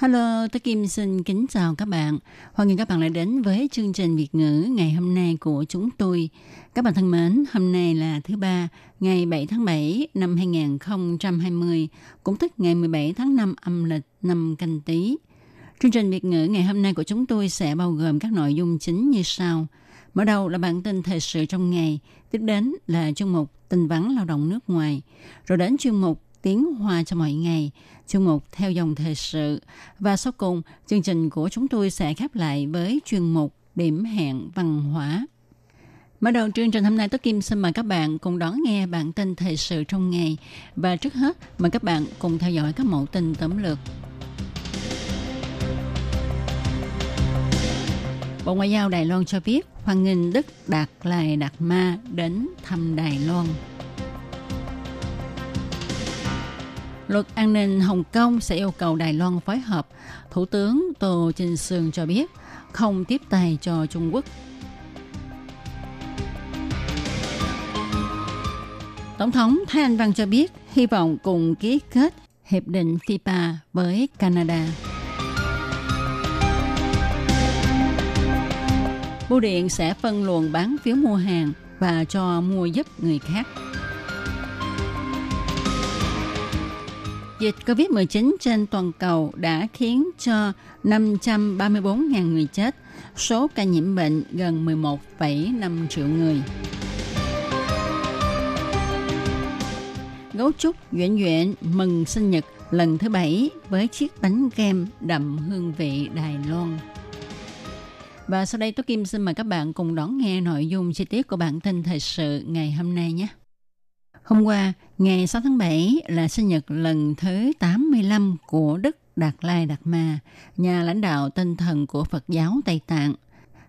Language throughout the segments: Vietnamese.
Hello, tôi Kim xin kính chào các bạn. Hoan nghênh các bạn lại đến với chương trình Việt ngữ ngày hôm nay của chúng tôi. Các bạn thân mến, hôm nay là thứ ba, ngày 7 tháng 7 năm 2020, cũng tức ngày 17 tháng 5 âm lịch năm canh tí. Chương trình Việt ngữ ngày hôm nay của chúng tôi sẽ bao gồm các nội dung chính như sau. Mở đầu là bản tin thời sự trong ngày, tiếp đến là chuyên mục tin vắn lao động nước ngoài, rồi đến chuyên mục tiếng hoa cho mọi ngày, chuyên mục theo dòng thời sự và sau cùng chương trình của chúng tôi sẽ khép lại với chuyên mục điểm hẹn văn hóa. Mở đầu chương trình hôm nay tôi Kim xin mời các bạn cùng đón nghe bản tin thời sự trong ngày và trước hết mời các bạn cùng theo dõi các mẫu tin tóm lược. Bộ Ngoại giao Đài Loan cho biết hoan nghênh Đức Đạt Lai Đạt Ma đến thăm Đài Loan. Luật an ninh Hồng Kông sẽ yêu cầu Đài Loan phối hợp. Thủ tướng Tô Trinh Sương cho biết, không tiếp tay cho Trung Quốc. Tổng thống Thái Anh Văn cho biết, hy vọng cùng ký kết hiệp định FIPA với Canada. Bưu điện sẽ phân luồng bán phiếu mua hàng và cho mua giúp người khác. Dịch COVID-19 trên toàn cầu đã khiến cho 534.000 người chết, số ca nhiễm bệnh gần 11,5 triệu người. Gấu trúc Duyện Duyện mừng sinh nhật lần thứ bảy với chiếc bánh kem đậm hương vị Đài Loan. Và sau đây Tố Kim xin mời các bạn cùng đón nghe nội dung chi tiết của bản tin thời sự ngày hôm nay nhé. Hôm qua, ngày 6 tháng 7 là sinh nhật lần thứ 85 của Đức Đạt Lai Đạt Ma, nhà lãnh đạo tinh thần của Phật giáo Tây Tạng.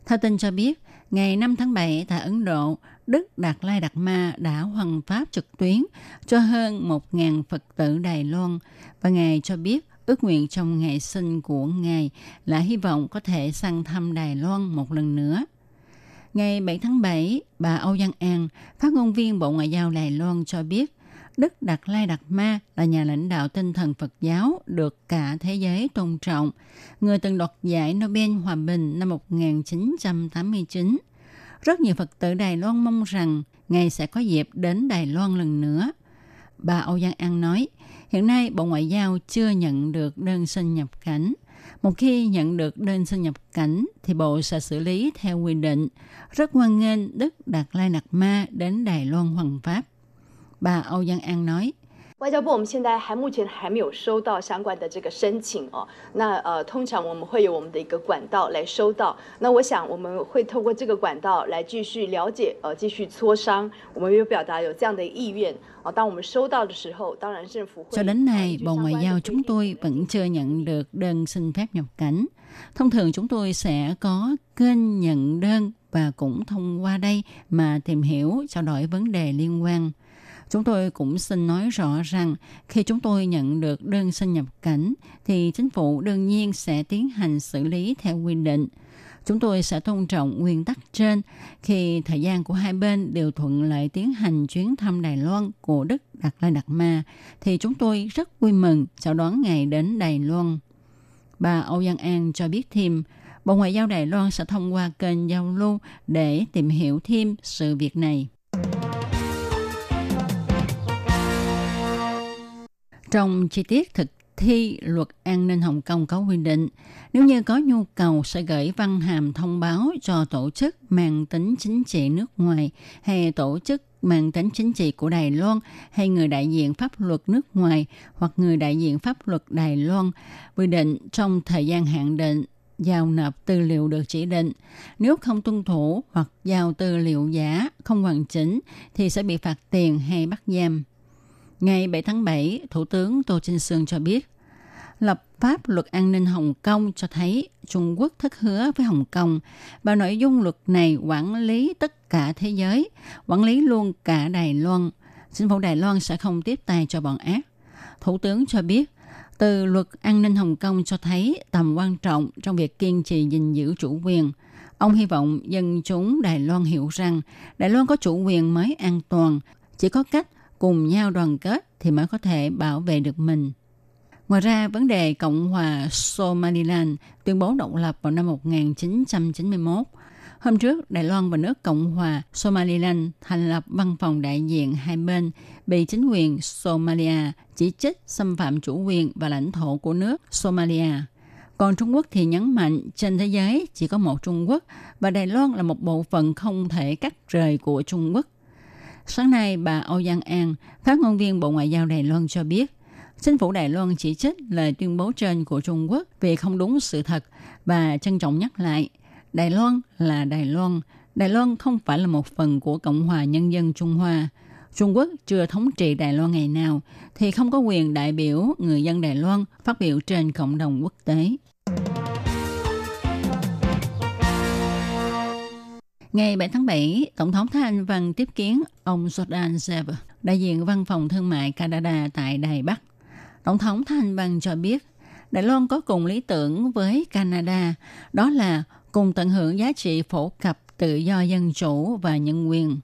Theo tin cho biết, ngày 5 tháng 7 tại Ấn Độ, Đức Đạt Lai Đạt Ma đã hoàn pháp trực tuyến cho hơn 1.000 Phật tử Đài Loan và Ngài cho biết ước nguyện trong ngày sinh của Ngài là hy vọng có thể sang thăm Đài Loan một lần nữa. Ngày 7 tháng 7, bà Âu Giang An, phát ngôn viên Bộ Ngoại giao Đài Loan cho biết, Đức Đạt Lai Đạt Ma là nhà lãnh đạo tinh thần Phật giáo được cả thế giới tôn trọng, người từng đoạt giải Nobel Hòa bình năm 1989. Rất nhiều Phật tử Đài Loan mong rằng Ngài sẽ có dịp đến Đài Loan lần nữa. Bà Âu Giang An nói, hiện nay Bộ Ngoại giao chưa nhận được đơn xin nhập cảnh. Một khi nhận được đơn xin nhập cảnh thì Bộ sẽ xử lý theo quy định. Rất hoan nghênh Đức Đạt Lai Nạc Ma đến Đài Loan Hoàng Pháp. Bà Âu Giang An nói, 外交部我们现在还目前还没有收到相关的这个申请哦。那呃，通常我们会有我们的一个管道来收到。那我想我们会透过这个管道来继续了解，呃，继续磋商。我们有表达有这样的意愿哦。当我们收到的时候，当然政府会 cho đến nay Bộ Ngoại giao chúng tôi vẫn chưa nhận được đơn xin phép nhập cảnh. Thông thường chúng tôi sẽ có kênh nhận đơn và cũng thông qua đây mà tìm hiểu trao đổi vấn đề liên quan. Chúng tôi cũng xin nói rõ rằng khi chúng tôi nhận được đơn xin nhập cảnh thì chính phủ đương nhiên sẽ tiến hành xử lý theo quy định. Chúng tôi sẽ tôn trọng nguyên tắc trên khi thời gian của hai bên đều thuận lợi tiến hành chuyến thăm Đài Loan của Đức Đạt Lai Đạt Ma thì chúng tôi rất vui mừng chào đón ngày đến Đài Loan. Bà Âu Giang An cho biết thêm, Bộ Ngoại giao Đài Loan sẽ thông qua kênh giao lưu để tìm hiểu thêm sự việc này. Trong chi tiết thực thi luật an ninh Hồng Kông có quy định, nếu như có nhu cầu sẽ gửi văn hàm thông báo cho tổ chức mang tính chính trị nước ngoài hay tổ chức mang tính chính trị của Đài Loan hay người đại diện pháp luật nước ngoài hoặc người đại diện pháp luật Đài Loan quy định trong thời gian hạn định giao nộp tư liệu được chỉ định. Nếu không tuân thủ hoặc giao tư liệu giả không hoàn chỉnh thì sẽ bị phạt tiền hay bắt giam. Ngày 7 tháng 7, Thủ tướng Tô Trinh Sương cho biết, lập pháp luật an ninh Hồng Kông cho thấy Trung Quốc thất hứa với Hồng Kông và nội dung luật này quản lý tất cả thế giới, quản lý luôn cả Đài Loan. Chính phủ Đài Loan sẽ không tiếp tay cho bọn ác. Thủ tướng cho biết, từ luật an ninh Hồng Kông cho thấy tầm quan trọng trong việc kiên trì gìn giữ chủ quyền. Ông hy vọng dân chúng Đài Loan hiểu rằng Đài Loan có chủ quyền mới an toàn, chỉ có cách cùng nhau đoàn kết thì mới có thể bảo vệ được mình. Ngoài ra, vấn đề Cộng hòa Somaliland tuyên bố độc lập vào năm 1991. Hôm trước, Đài Loan và nước Cộng hòa Somaliland thành lập văn phòng đại diện hai bên bị chính quyền Somalia chỉ trích xâm phạm chủ quyền và lãnh thổ của nước Somalia. Còn Trung Quốc thì nhấn mạnh trên thế giới chỉ có một Trung Quốc và Đài Loan là một bộ phận không thể cắt rời của Trung Quốc. Sáng nay, bà Âu Giang An, phát ngôn viên Bộ Ngoại giao Đài Loan cho biết, chính phủ Đài Loan chỉ trích lời tuyên bố trên của Trung Quốc vì không đúng sự thật và trân trọng nhắc lại, Đài Loan là Đài Loan, Đài Loan không phải là một phần của Cộng hòa Nhân dân Trung Hoa. Trung Quốc chưa thống trị Đài Loan ngày nào thì không có quyền đại biểu người dân Đài Loan phát biểu trên cộng đồng quốc tế. Ngày 7 tháng 7, Tổng thống Thái Anh Văn tiếp kiến ông Jordan Zev, đại diện văn phòng thương mại Canada tại Đài Bắc. Tổng thống Thái Anh Văn cho biết, Đài Loan có cùng lý tưởng với Canada, đó là cùng tận hưởng giá trị phổ cập tự do dân chủ và nhân quyền.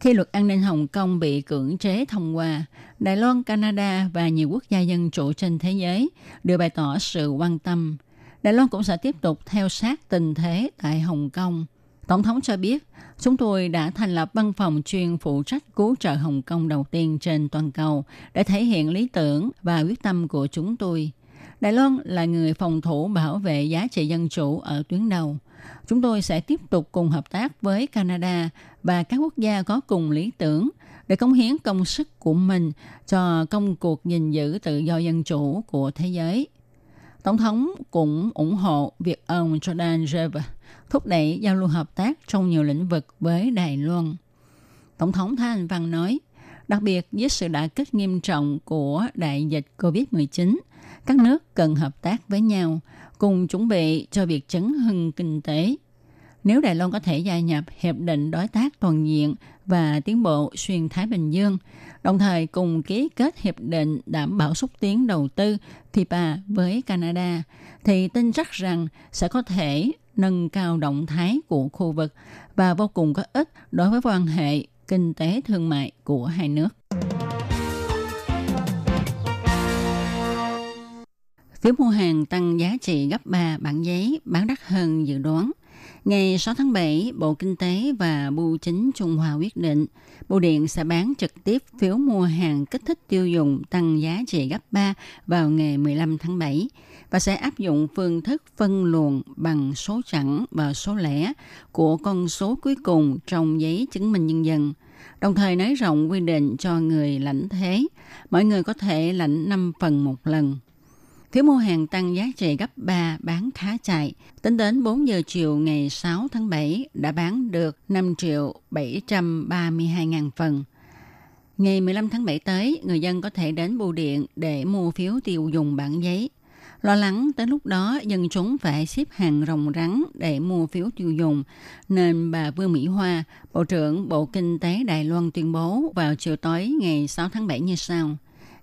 Khi luật an ninh Hồng Kông bị cưỡng chế thông qua, Đài Loan, Canada và nhiều quốc gia dân chủ trên thế giới đều bày tỏ sự quan tâm. Đài Loan cũng sẽ tiếp tục theo sát tình thế tại Hồng Kông. Tổng thống cho biết, chúng tôi đã thành lập văn phòng chuyên phụ trách cứu trợ Hồng Kông đầu tiên trên toàn cầu để thể hiện lý tưởng và quyết tâm của chúng tôi. Đài Loan là người phòng thủ bảo vệ giá trị dân chủ ở tuyến đầu. Chúng tôi sẽ tiếp tục cùng hợp tác với Canada và các quốc gia có cùng lý tưởng để cống hiến công sức của mình cho công cuộc gìn giữ tự do dân chủ của thế giới. Tổng thống cũng ủng hộ việc ông Jordan Rev thúc đẩy giao lưu hợp tác trong nhiều lĩnh vực với Đài Loan. Tổng thống Thái Anh Văn nói, đặc biệt với sự đã kích nghiêm trọng của đại dịch COVID-19, các nước cần hợp tác với nhau, cùng chuẩn bị cho việc chấn hưng kinh tế. Nếu Đài Loan có thể gia nhập Hiệp định Đối tác Toàn diện và Tiến bộ Xuyên Thái Bình Dương, đồng thời cùng ký kết Hiệp định đảm bảo xúc tiến đầu tư TIPA với Canada, thì tin chắc rằng sẽ có thể nâng cao động thái của khu vực và vô cùng có ích đối với quan hệ kinh tế thương mại của hai nước. Phiếu mua hàng tăng giá trị gấp 3 bản giấy bán đắt hơn dự đoán. Ngày 6 tháng 7, Bộ Kinh tế và Bưu chính Trung Hoa quyết định Bưu điện sẽ bán trực tiếp phiếu mua hàng kích thích tiêu dùng tăng giá trị gấp 3 vào ngày 15 tháng 7 và sẽ áp dụng phương thức phân luồng bằng số chẵn và số lẻ của con số cuối cùng trong giấy chứng minh nhân dân, đồng thời nới rộng quy định cho người lãnh thế. Mọi người có thể lãnh 5 phần một lần. Phiếu mua hàng tăng giá trị gấp 3 bán khá chạy. Tính đến 4 giờ chiều ngày 6 tháng 7 đã bán được 5 triệu 732 ngàn phần. Ngày 15 tháng 7 tới, người dân có thể đến bưu điện để mua phiếu tiêu dùng bản giấy. Lo lắng tới lúc đó dân chúng phải xếp hàng rồng rắn để mua phiếu tiêu dùng, nên bà Vương Mỹ Hoa, Bộ trưởng Bộ Kinh tế Đài Loan tuyên bố vào chiều tối ngày 6 tháng 7 như sau.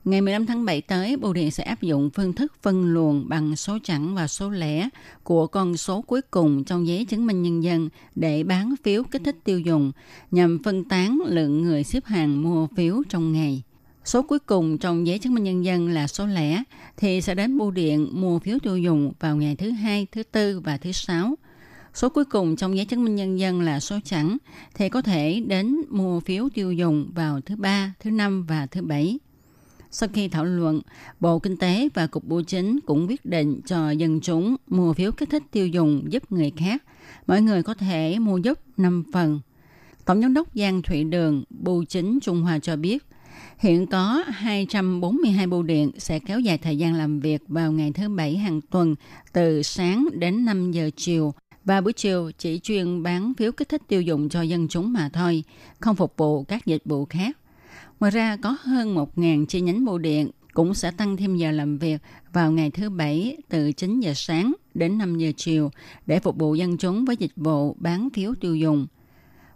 Ngày 15 tháng 7 tới, Bưu điện sẽ áp dụng phương thức phân luồng bằng số chẵn và số lẻ của con số cuối cùng trong giấy chứng minh nhân dân để bán phiếu kích thích tiêu dùng nhằm phân tán lượng người xếp hàng mua phiếu trong ngày. Số cuối cùng trong giấy chứng minh nhân dân là số lẻ thì sẽ đến bưu điện mua phiếu tiêu dùng vào ngày thứ hai, thứ tư và thứ sáu. Số cuối cùng trong giấy chứng minh nhân dân là số chẵn thì có thể đến mua phiếu tiêu dùng vào thứ ba, thứ năm và thứ bảy. Sau khi thảo luận, Bộ Kinh tế và Cục Bưu chính cũng quyết định cho dân chúng mua phiếu kích thích tiêu dùng giúp người khác. Mọi người có thể mua giúp 5 phần. Tổng giám đốc Giang Thụy Đường, Bưu chính Trung Hoa cho biết, hiện có 242 bưu điện sẽ kéo dài thời gian làm việc vào ngày thứ Bảy hàng tuần từ sáng đến 5 giờ chiều và buổi chiều chỉ chuyên bán phiếu kích thích tiêu dùng cho dân chúng mà thôi, không phục vụ các dịch vụ khác. Ngoài ra có hơn 1.000 chi nhánh bưu điện cũng sẽ tăng thêm giờ làm việc vào ngày thứ Bảy từ 9 giờ sáng đến 5 giờ chiều để phục vụ dân chúng với dịch vụ bán phiếu tiêu dùng.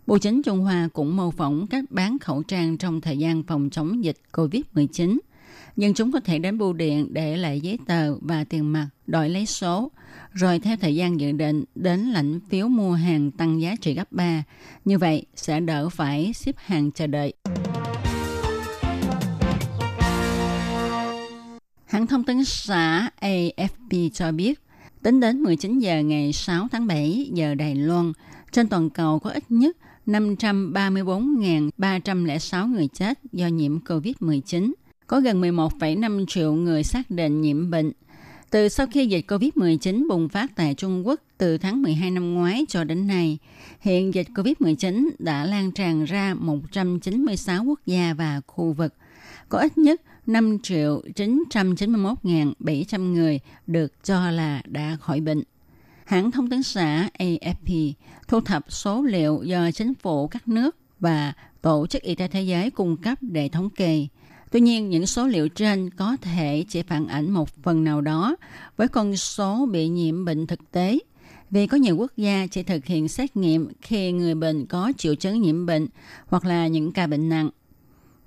Bộ Chính Trung Hoa cũng mô phỏng cách bán khẩu trang trong thời gian phòng chống dịch COVID-19. Dân chúng có thể đến bưu điện để lại giấy tờ và tiền mặt, đổi lấy số, rồi theo thời gian dự định đến lãnh phiếu mua hàng tăng giá trị gấp 3. Như vậy sẽ đỡ phải xếp hàng chờ đợi. Hãng thông tấn xã AFP cho biết, tính đến 19 giờ ngày 6 tháng 7 giờ Đài Loan, trên toàn cầu có ít nhất 534.306 người chết do nhiễm COVID-19. Có gần 11,5 triệu người xác định nhiễm bệnh. Từ sau khi dịch COVID-19 bùng phát tại Trung Quốc từ tháng 12 năm ngoái cho đến nay, hiện dịch COVID-19 đã lan tràn ra 196 quốc gia và khu vực. Có ít nhất 5 triệu 991.700 người được cho là đã khỏi bệnh. Hãng thông tấn xã AFP thu thập số liệu do chính phủ các nước và Tổ chức Y tế Thế giới cung cấp để thống kê. Tuy nhiên, những số liệu trên có thể chỉ phản ảnh một phần nào đó với con số bị nhiễm bệnh thực tế. Vì có nhiều quốc gia chỉ thực hiện xét nghiệm khi người bệnh có triệu chứng nhiễm bệnh hoặc là những ca bệnh nặng.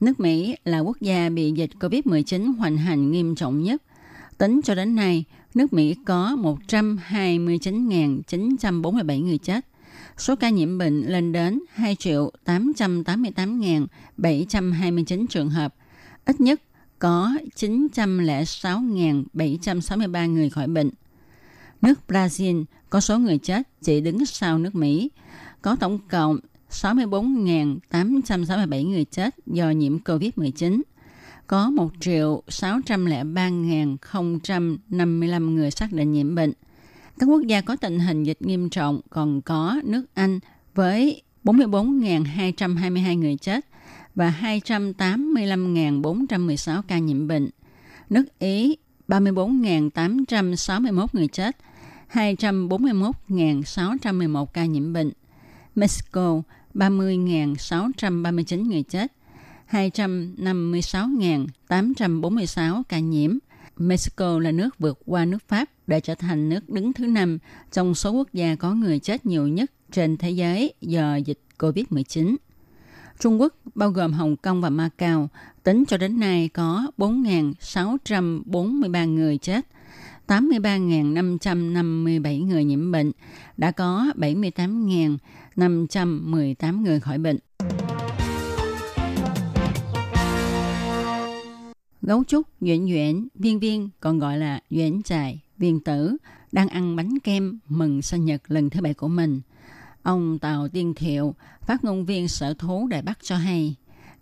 Nước Mỹ là quốc gia bị dịch COVID-19 hoành hành nghiêm trọng nhất. Tính cho đến nay, nước Mỹ có 129.947 người chết. Số ca nhiễm bệnh lên đến 2 triệu 888.729 trường hợp. Ít nhất có 906.763 người khỏi bệnh. Nước Brazil có số người chết chỉ đứng sau nước Mỹ, có tổng cộng 64.867 người chết do nhiễm COVID-19 có 1.603.055 người xác định nhiễm bệnh. Các quốc gia có tình hình dịch nghiêm trọng còn có nước Anh với 44.222 người chết và 285.416 ca nhiễm bệnh. Nước Ý 34.861 người chết, 241.611 ca nhiễm bệnh. Mexico 30.639 người chết, 256.846 ca nhiễm. Mexico là nước vượt qua nước Pháp để trở thành nước đứng thứ năm trong số quốc gia có người chết nhiều nhất trên thế giới do dịch COVID-19. Trung Quốc, bao gồm Hồng Kông và Macau, tính cho đến nay có 4.643 người chết, 83.557 người nhiễm bệnh, đã có 78.518 người khỏi bệnh. Gấu trúc, nhuyễn nhuyễn, viên viên còn gọi là nhuyễn trài, viên tử, đang ăn bánh kem mừng sinh nhật lần thứ bảy của mình. Ông tàu Tiên Thiệu, phát ngôn viên sở thú Đài Bắc cho hay,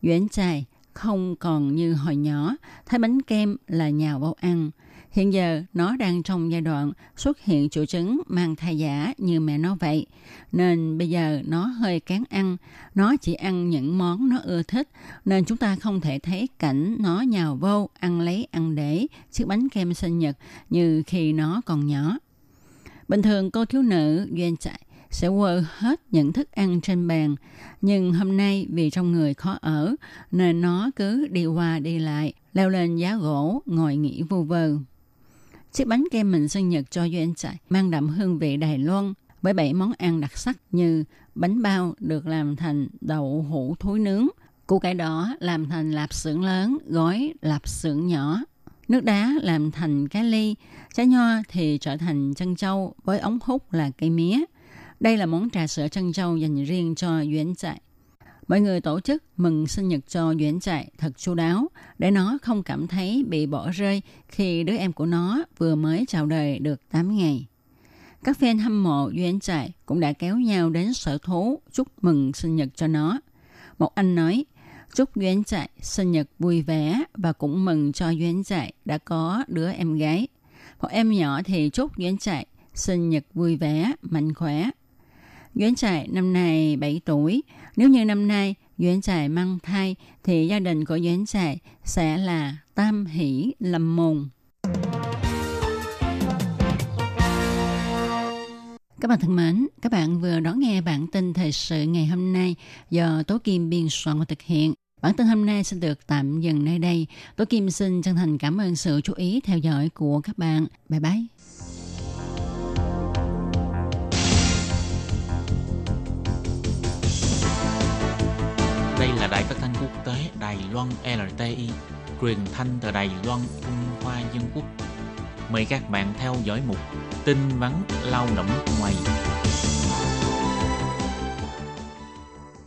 nhuyễn trài không còn như hồi nhỏ, thấy bánh kem là nhào vào ăn – Hiện giờ nó đang trong giai đoạn xuất hiện triệu chứng mang thai giả như mẹ nó vậy. Nên bây giờ nó hơi kén ăn, nó chỉ ăn những món nó ưa thích. Nên chúng ta không thể thấy cảnh nó nhào vô, ăn lấy ăn để chiếc bánh kem sinh nhật như khi nó còn nhỏ. Bình thường cô thiếu nữ duyên chạy sẽ quơ hết những thức ăn trên bàn. Nhưng hôm nay vì trong người khó ở nên nó cứ đi qua đi lại, leo lên giá gỗ, ngồi nghỉ vu vơ. Chiếc bánh kem mình sinh nhật cho Duyên Trại mang đậm hương vị Đài Loan với bảy món ăn đặc sắc như bánh bao được làm thành đậu hũ thối nướng, củ cải đỏ làm thành lạp xưởng lớn, gói lạp xưởng nhỏ, nước đá làm thành cá ly, trái nho thì trở thành chân châu với ống hút là cây mía. Đây là món trà sữa chân châu dành riêng cho Duyên Trại. Mọi người tổ chức mừng sinh nhật cho Duyễn Trại thật chu đáo để nó không cảm thấy bị bỏ rơi khi đứa em của nó vừa mới chào đời được 8 ngày. Các fan hâm mộ Duyễn Trại cũng đã kéo nhau đến sở thú chúc mừng sinh nhật cho nó. Một anh nói, chúc Duyễn Trại sinh nhật vui vẻ và cũng mừng cho Duyễn Trại đã có đứa em gái. Một em nhỏ thì chúc Duyễn Trại sinh nhật vui vẻ, mạnh khỏe. Duyễn Trại năm nay 7 tuổi, nếu như năm nay duyên Trại mang thai thì gia đình của duyên Trại sẽ là tam hỷ lâm mùng Các bạn thân mến, các bạn vừa đón nghe bản tin thời sự ngày hôm nay do Tố Kim biên soạn và thực hiện. Bản tin hôm nay sẽ được tạm dừng nơi đây. Tố Kim xin chân thành cảm ơn sự chú ý theo dõi của các bạn. Bye bye. Đài Loan LTI, truyền thanh từ Đài Loan, Trung Hoa Dân Quốc. Mời các bạn theo dõi mục tin vắn lao động ngoài.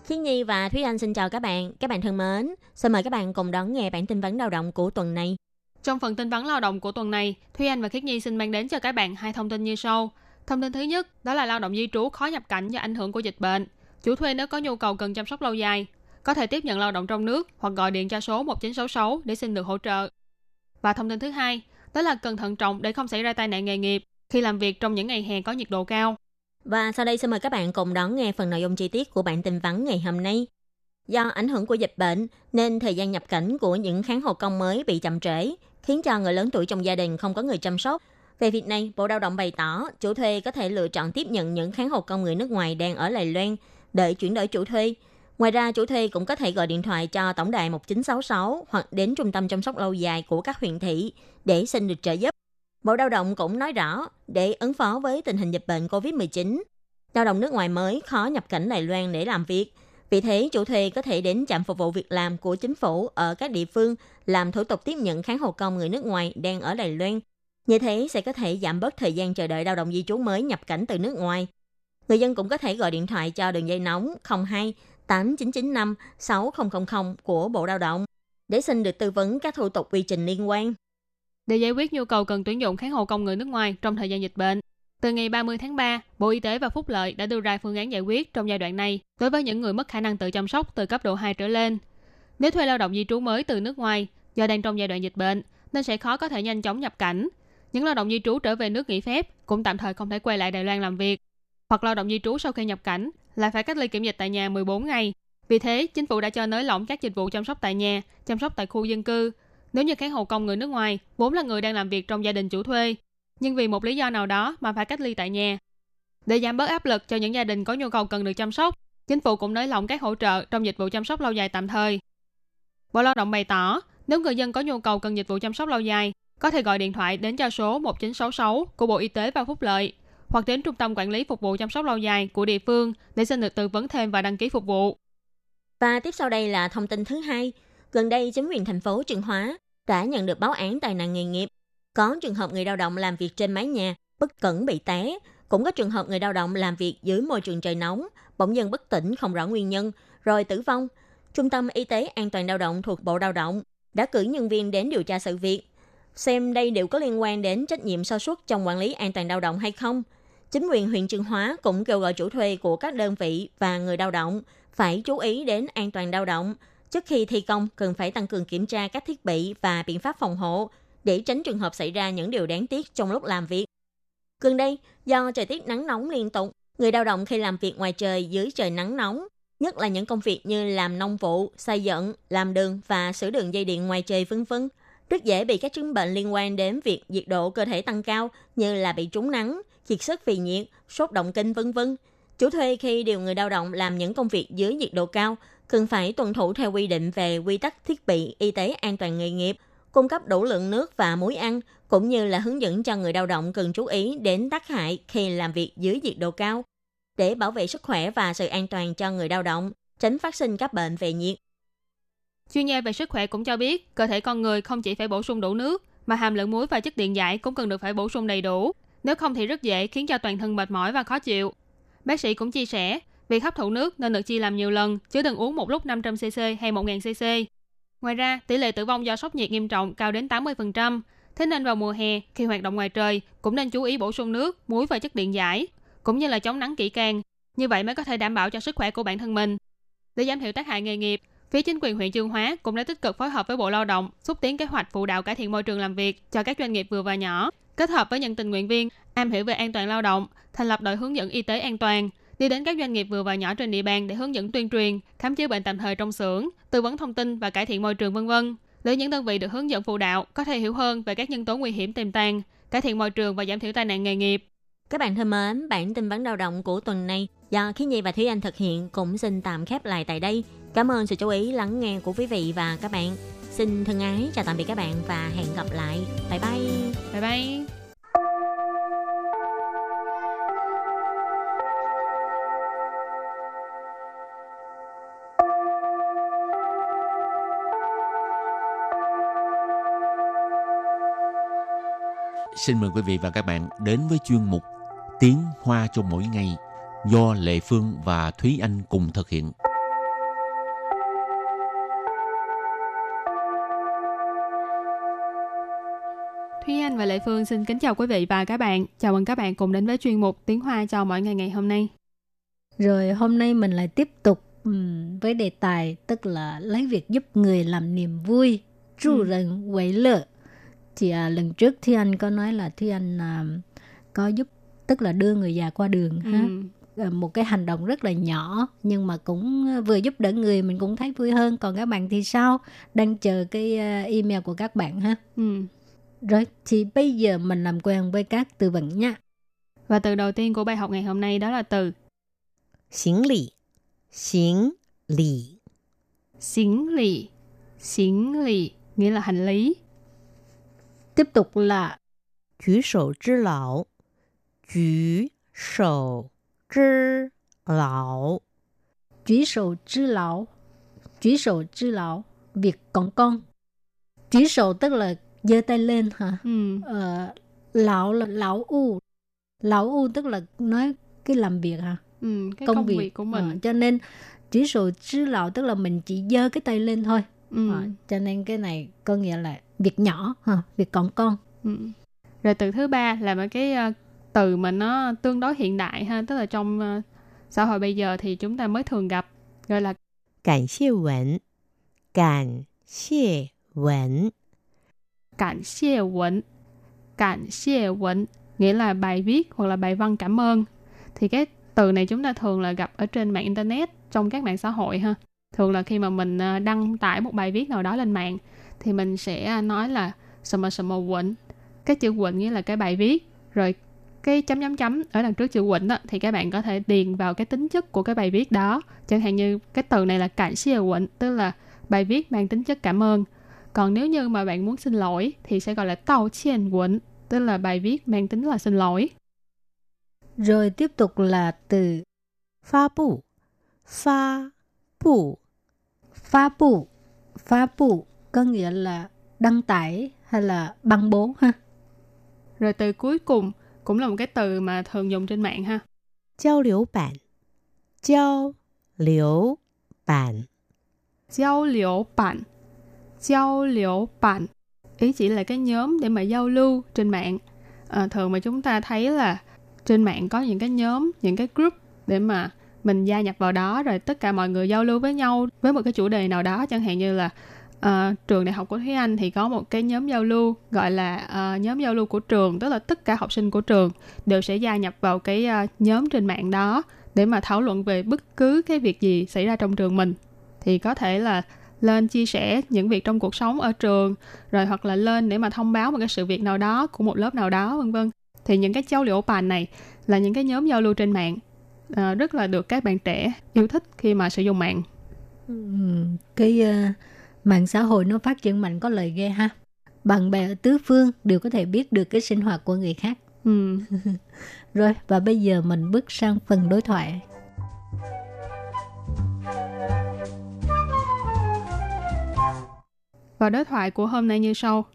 Khiết Nhi và Thúy Anh xin chào các bạn. Các bạn thân mến, xin mời các bạn cùng đón nghe bản tin vấn lao động của tuần này. Trong phần tin vắn lao động của tuần này, Thúy Anh và Khiết Nhi xin mang đến cho các bạn hai thông tin như sau. Thông tin thứ nhất, đó là lao động di trú khó nhập cảnh do ảnh hưởng của dịch bệnh. Chủ thuê nếu có nhu cầu cần chăm sóc lâu dài, có thể tiếp nhận lao động trong nước hoặc gọi điện cho số 1966 để xin được hỗ trợ. Và thông tin thứ hai, đó là cần thận trọng để không xảy ra tai nạn nghề nghiệp khi làm việc trong những ngày hè có nhiệt độ cao. Và sau đây xin mời các bạn cùng đón nghe phần nội dung chi tiết của bản tin vắn ngày hôm nay. Do ảnh hưởng của dịch bệnh nên thời gian nhập cảnh của những kháng hộ công mới bị chậm trễ, khiến cho người lớn tuổi trong gia đình không có người chăm sóc. Về việc này, Bộ Lao động bày tỏ chủ thuê có thể lựa chọn tiếp nhận những kháng hộ công người nước ngoài đang ở Lài Loan để chuyển đổi chủ thuê. Ngoài ra, chủ thuê cũng có thể gọi điện thoại cho tổng đài 1966 hoặc đến trung tâm chăm sóc lâu dài của các huyện thị để xin được trợ giúp. Bộ Lao động cũng nói rõ, để ứng phó với tình hình dịch bệnh COVID-19, lao động nước ngoài mới khó nhập cảnh Đài Loan để làm việc. Vì thế, chủ thuê có thể đến trạm phục vụ việc làm của chính phủ ở các địa phương làm thủ tục tiếp nhận kháng hộ công người nước ngoài đang ở Đài Loan. Như thế sẽ có thể giảm bớt thời gian chờ đợi lao động di trú mới nhập cảnh từ nước ngoài. Người dân cũng có thể gọi điện thoại cho đường dây nóng 02 8995 6000 của Bộ Lao động để xin được tư vấn các thủ tục quy trình liên quan. Để giải quyết nhu cầu cần tuyển dụng kháng hộ công người nước ngoài trong thời gian dịch bệnh, từ ngày 30 tháng 3, Bộ Y tế và Phúc lợi đã đưa ra phương án giải quyết trong giai đoạn này đối với những người mất khả năng tự chăm sóc từ cấp độ 2 trở lên. Nếu thuê lao động di trú mới từ nước ngoài do đang trong giai đoạn dịch bệnh nên sẽ khó có thể nhanh chóng nhập cảnh. Những lao động di trú trở về nước nghỉ phép cũng tạm thời không thể quay lại Đài Loan làm việc. Hoặc lao động di trú sau khi nhập cảnh lại phải cách ly kiểm dịch tại nhà 14 ngày. Vì thế, chính phủ đã cho nới lỏng các dịch vụ chăm sóc tại nhà, chăm sóc tại khu dân cư. Nếu như kháng hộ công người nước ngoài vốn là người đang làm việc trong gia đình chủ thuê, nhưng vì một lý do nào đó mà phải cách ly tại nhà. Để giảm bớt áp lực cho những gia đình có nhu cầu cần được chăm sóc, chính phủ cũng nới lỏng các hỗ trợ trong dịch vụ chăm sóc lâu dài tạm thời. Bộ Lao động bày tỏ, nếu người dân có nhu cầu cần dịch vụ chăm sóc lâu dài, có thể gọi điện thoại đến cho số 1966 của Bộ Y tế và Phúc lợi hoặc đến Trung tâm Quản lý Phục vụ chăm sóc lâu dài của địa phương để xin được tư vấn thêm và đăng ký phục vụ. Và tiếp sau đây là thông tin thứ hai. Gần đây, chính quyền thành phố Trường Hóa đã nhận được báo án tai nạn nghề nghiệp. Có trường hợp người lao động làm việc trên mái nhà, bất cẩn bị té. Cũng có trường hợp người lao động làm việc dưới môi trường trời nóng, bỗng dưng bất tỉnh không rõ nguyên nhân, rồi tử vong. Trung tâm Y tế An toàn lao động thuộc Bộ Lao động đã cử nhân viên đến điều tra sự việc, xem đây đều có liên quan đến trách nhiệm sơ suất trong quản lý an toàn lao động hay không. Chính quyền huyện Trường Hóa cũng kêu gọi chủ thuê của các đơn vị và người lao động phải chú ý đến an toàn lao động. Trước khi thi công, cần phải tăng cường kiểm tra các thiết bị và biện pháp phòng hộ để tránh trường hợp xảy ra những điều đáng tiếc trong lúc làm việc. Gần đây, do thời tiết nắng nóng liên tục, người lao động khi làm việc ngoài trời dưới trời nắng nóng, nhất là những công việc như làm nông vụ, xây dựng, làm đường và sửa đường dây điện ngoài trời vân vân, rất dễ bị các chứng bệnh liên quan đến việc nhiệt độ cơ thể tăng cao như là bị trúng nắng, kiệt sức vì nhiệt, sốt động kinh vân vân. Chủ thuê khi điều người lao động làm những công việc dưới nhiệt độ cao cần phải tuân thủ theo quy định về quy tắc thiết bị y tế an toàn nghề nghiệp, cung cấp đủ lượng nước và muối ăn, cũng như là hướng dẫn cho người lao động cần chú ý đến tác hại khi làm việc dưới nhiệt độ cao để bảo vệ sức khỏe và sự an toàn cho người lao động, tránh phát sinh các bệnh về nhiệt. Chuyên gia về sức khỏe cũng cho biết, cơ thể con người không chỉ phải bổ sung đủ nước, mà hàm lượng muối và chất điện giải cũng cần được phải bổ sung đầy đủ. Nếu không thì rất dễ khiến cho toàn thân mệt mỏi và khó chịu. Bác sĩ cũng chia sẻ, việc hấp thụ nước nên được chia làm nhiều lần, chứ đừng uống một lúc 500cc hay 1000cc. Ngoài ra, tỷ lệ tử vong do sốc nhiệt nghiêm trọng cao đến 80%. Thế nên vào mùa hè, khi hoạt động ngoài trời, cũng nên chú ý bổ sung nước, muối và chất điện giải, cũng như là chống nắng kỹ càng. Như vậy mới có thể đảm bảo cho sức khỏe của bản thân mình. Để giảm thiểu tác hại nghề nghiệp, phía chính quyền huyện Chương Hóa cũng đã tích cực phối hợp với Bộ Lao động, xúc tiến kế hoạch phụ đạo cải thiện môi trường làm việc cho các doanh nghiệp vừa và nhỏ, kết hợp với những tình nguyện viên am hiểu về an toàn lao động, thành lập đội hướng dẫn y tế an toàn, đi đến các doanh nghiệp vừa và nhỏ trên địa bàn để hướng dẫn tuyên truyền, khám chữa bệnh tạm thời trong xưởng, tư vấn thông tin và cải thiện môi trường vân vân. Để những đơn vị được hướng dẫn phụ đạo có thể hiểu hơn về các nhân tố nguy hiểm tiềm tàng, cải thiện môi trường và giảm thiểu tai nạn nghề nghiệp. Các bạn thân mến, bản tin vấn lao động của tuần này Do Khí Nhi và Thúy Anh thực hiện cũng xin tạm khép lại tại đây. Cảm ơn sự chú ý lắng nghe của quý vị và các bạn. Xin thân ái chào tạm biệt các bạn và hẹn gặp lại. Bye bye. Bye bye. Xin mời quý vị và các bạn đến với chuyên mục Tiếng Hoa cho mỗi ngày do Lệ Phương và Thúy Anh cùng thực hiện. Anh và Lệ Phương xin kính chào quý vị và các bạn. Chào mừng các bạn cùng đến với chuyên mục Tiếng Hoa cho mỗi ngày ngày hôm nay. Rồi hôm nay mình lại tiếp tục um, với đề tài tức là lấy việc giúp người làm niềm vui, trụ Ừ. rần quấy lợ. Thì à, lần trước Thúy Anh có nói là Thúy Anh à, có giúp tức là đưa người già qua đường ha. Ừ. À, một cái hành động rất là nhỏ nhưng mà cũng vừa giúp đỡ người mình cũng thấy vui hơn. Còn các bạn thì sao? Đang chờ cái à, email của các bạn ha. Ừ. Rồi, thì bây giờ mình làm quen với các từ vựng nha. Và từ đầu tiên của bài học ngày hôm nay đó là từ Xính lý Xính lý Xính lý Xính lý nghĩa là hành lý. Tiếp tục là Chú sổ chứ lão Chú sổ chứ lão Chú sổ chứ lão Chú sổ chứ lão Việc còn con. Chú sổ tức là giơ tay lên hả Ừ. ờ, Lão là lão u Lão u tức là nói cái làm việc hả Ừ. Cái công, việc. của mình. Ờ, Cho nên chỉ sổ chư lão tức là mình chỉ giơ cái tay lên thôi Ừ. Ờ, Cho nên cái này có nghĩa là việc nhỏ hả Việc còn con Ừ. Rồi từ thứ ba là một cái ờ, từ mà nó tương đối hiện đại ha, tức là trong ờ, xã hội bây giờ thì chúng ta mới thường gặp gọi là 感谢文，感谢文， cảm xie vấn Cảm xie vấn nghĩa là bài viết hoặc là bài văn cảm ơn. Thì cái từ này chúng ta thường là gặp ở trên mạng internet trong các mạng xã hội ha. Thường là khi mà mình à, đăng tải một bài viết nào đó lên mạng thì mình sẽ à, nói là sầm sầm mờ quẩn. Cái chữ quẩn nghĩa là cái bài viết rồi cái chấm chấm chấm ở đằng trước chữ quẩn đó, thì các bạn có thể điền vào cái tính chất của cái bài viết đó chẳng hạn như cái từ này là cảm xia quẩn tức là bài viết mang tính chất cảm ơn còn nếu như mà bạn muốn xin lỗi thì sẽ gọi là tàu qian quẩn, tức là bài viết mang tính là xin lỗi. Rồi tiếp tục là từ phá bù, phá bù, phá bù, phá bù có nghĩa là đăng tải hay là băng bố ha. Rồi từ cuối cùng cũng là một cái từ mà thường dùng trên mạng ha. Giao lưu bản, giao lưu bản, giao lưu bản giao liễu bản ý chỉ là cái nhóm để mà giao lưu trên mạng. À, thường mà chúng ta thấy là trên mạng có những cái nhóm những cái group để mà mình gia nhập vào đó rồi tất cả mọi người giao lưu với nhau với một cái chủ đề nào đó. Chẳng hạn như là uh, trường đại học của Thúy Anh thì có một cái nhóm giao lưu gọi là uh, nhóm giao lưu của trường tức là tất cả học sinh của trường đều sẽ gia nhập vào cái uh, nhóm trên mạng đó để mà thảo luận về bất cứ cái việc gì xảy ra trong trường mình. Thì có thể là lên chia sẻ những việc trong cuộc sống ở trường rồi hoặc là lên để mà thông báo một cái sự việc nào đó của một lớp nào đó vân vân. Thì những cái giao lưu bàn này là những cái nhóm giao lưu trên mạng ờ, rất là được các bạn trẻ yêu thích khi mà sử dụng mạng. Cái ờ, mạng xã hội nó phát triển mạnh có lời ghê ha. Bạn bè ở tứ phương đều có thể biết được cái sinh hoạt của người khác. Ừ. rồi và bây giờ mình bước sang phần đối thoại và đối thoại của hôm nay như sau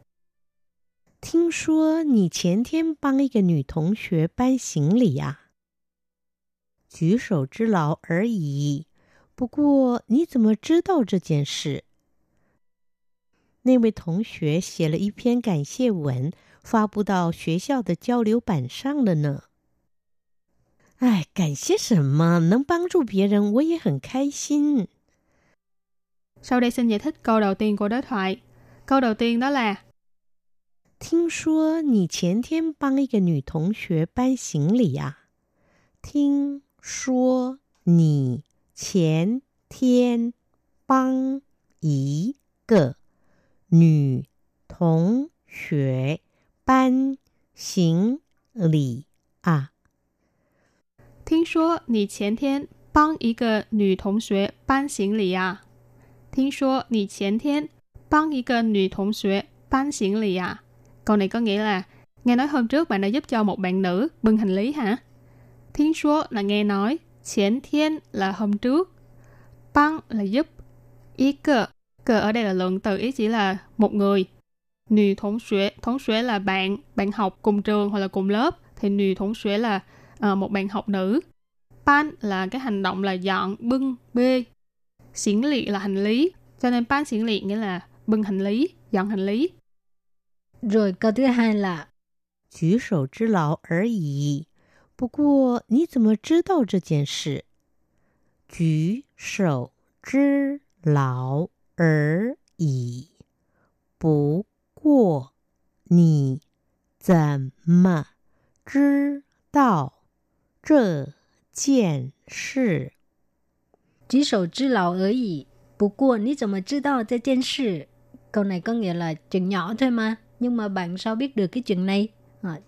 听说你前天帮一个女同学搬行李呀、举手之劳而已。不过你怎么知道这件事？那位同学写了一篇感谢文，发布到学校的交流板上了呢。哎，感谢什么？能帮助别人，我也很开心。 sau đây xin giải thích câu đầu tiên của đối thoại câu đầu tiên đó là 听说你前天帮一个女同学搬行李呀、听说你前天帮一个女同学搬行李啊？ 听说你前天帮一个女同学搬行李啊？ 听说你前天帮一个女同学搬行李啊? Câu này có nghĩa là nghe nói hôm trước bạn đã giúp cho một bạn nữ bưng hành lý hả? Thiên số là nghe nói, Chén thiên là hôm trước, băng là giúp, ý cờ, cờ ở đây là lượng từ ý chỉ là một người. Nữ thống xuế, thống xuế là bạn, bạn học cùng trường hoặc là cùng lớp, thì nữ thống xuế là uh, một bạn học nữ. Ban là cái hành động là dọn, bưng, bê. Xiển lị là hành lý, cho nên ban xiển lị nghĩa là bưng hành lý, dọn hành lý. Rồi câu thứ hai là 举手之劳而已。不过你怎么知道这件事？举手之劳而已。不过你怎么知道这件事？ 举手之劳而已。不过你怎么知道这件事？Câu này có nghĩa là chuyện nhỏ thôi mà, nhưng mà bạn sao biết được cái chuyện này? À,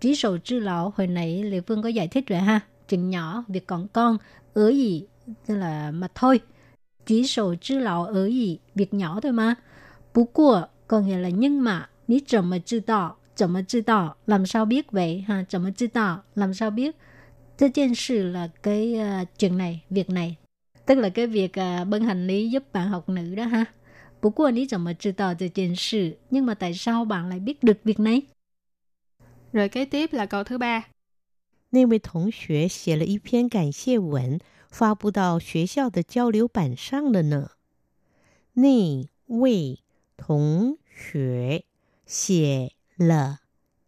trí sầu trư lão hồi nãy Lê Phương có giải thích rồi ha. Chuyện nhỏ, việc còn con, ở gì, tức là mà thôi. Trí sầu trư lão ở gì, việc nhỏ thôi mà. Bú của có nghĩa là nhưng mà, ní chậm mà知道, chậm mà 知道, làm sao biết vậy ha, chậm mà 知道, làm sao biết. Thế件事 là cái uh, chuyện này, việc này. Tức là cái việc uh, bưng hành lý giúp bạn học nữ đó ha. Bú của ní chậm mà 知道 chuyện sự, nhưng mà tại sao bạn lại biết được việc này? Rồi kế tiếp là câu thứ ba. 那位同学写了一篇感谢文，发布到学校的交流板上了呢。那位同学写了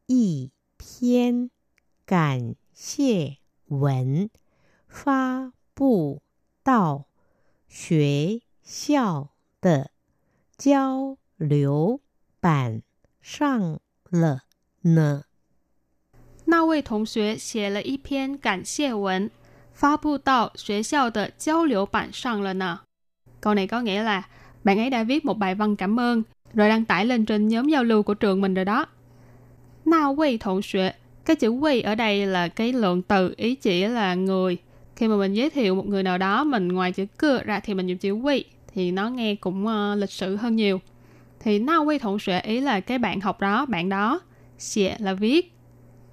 一篇感谢文，发布 到学校的交流板上了呢。那位同学写了一篇感谢文，发布到学校的交流板上了呢. Câu này có nghĩa là bạn ấy đã viết một bài văn cảm ơn rồi đăng tải lên trên nhóm giao lưu của trường mình rồi đó. Na wei thổ xuệ, cái chữ wei ở đây là cái lượng từ ý chỉ là người. khi mà mình giới thiệu một người nào đó mình ngoài chữ cửa ra thì mình dùng chữ quỳ thì nó nghe cũng uh, lịch sự hơn nhiều. Thì na quỳ thuận sửa ý là cái bạn học đó bạn đó xịa là viết.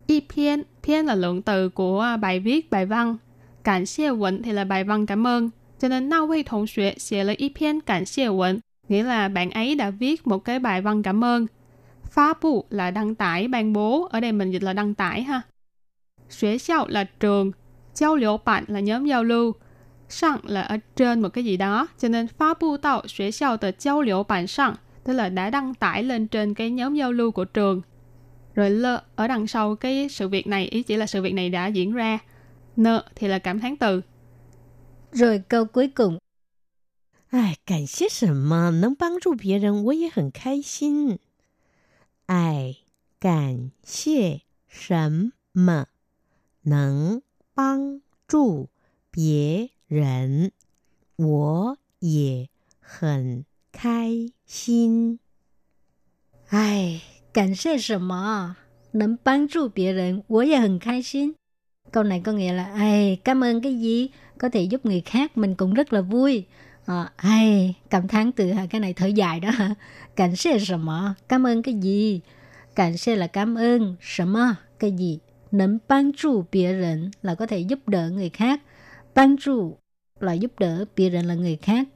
Y pian pian là lượng từ của ờ, bài viết bài văn. Cảm xie 文 thì là bài văn cảm ơn. Cho nên na quỳ thuận sửa xịa là y pian cảm xie 文 nghĩa là bạn ấy đã viết một cái bài văn cảm ơn. Phá bù là đăng tải ban bố. Ở đây mình dịch là đăng tải ha. Xuế xiao là trường giao lưu bản là nhóm giao lưu. Sang là ở trên một cái gì đó, cho nên phát bu tạo xuế xiao tờ giao lưu bản sang, tức là đã đăng tải lên trên cái nhóm giao lưu của trường. Rồi lơ ở đằng sau cái sự việc này, ý chỉ là sự việc này đã diễn ra. Nợ thì là cảm thán từ. Rồi câu cuối cùng. Ai, cảm xế sầm mà, nâng băng rụ bìa rần, tôi cũng hẳn khai xin. Ai, cảm xế sầm mà, nâng 帮助别人，我也很开心。哎。Cảm ơn 什么能帮助别人我也很开心 câu này có nghĩa là ai cảm ơn cái gì có thể giúp người khác mình cũng rất là vui à, ai cảm thán từ cái này thở dài đó hả cảm ơn 什么 cảm ơn cái gì cảm ơn là cảm ơn 什么 cái gì nấm ban trụ biệt人 là có thể giúp đỡ người khác ban trụ là giúp đỡ biệt人 là người khác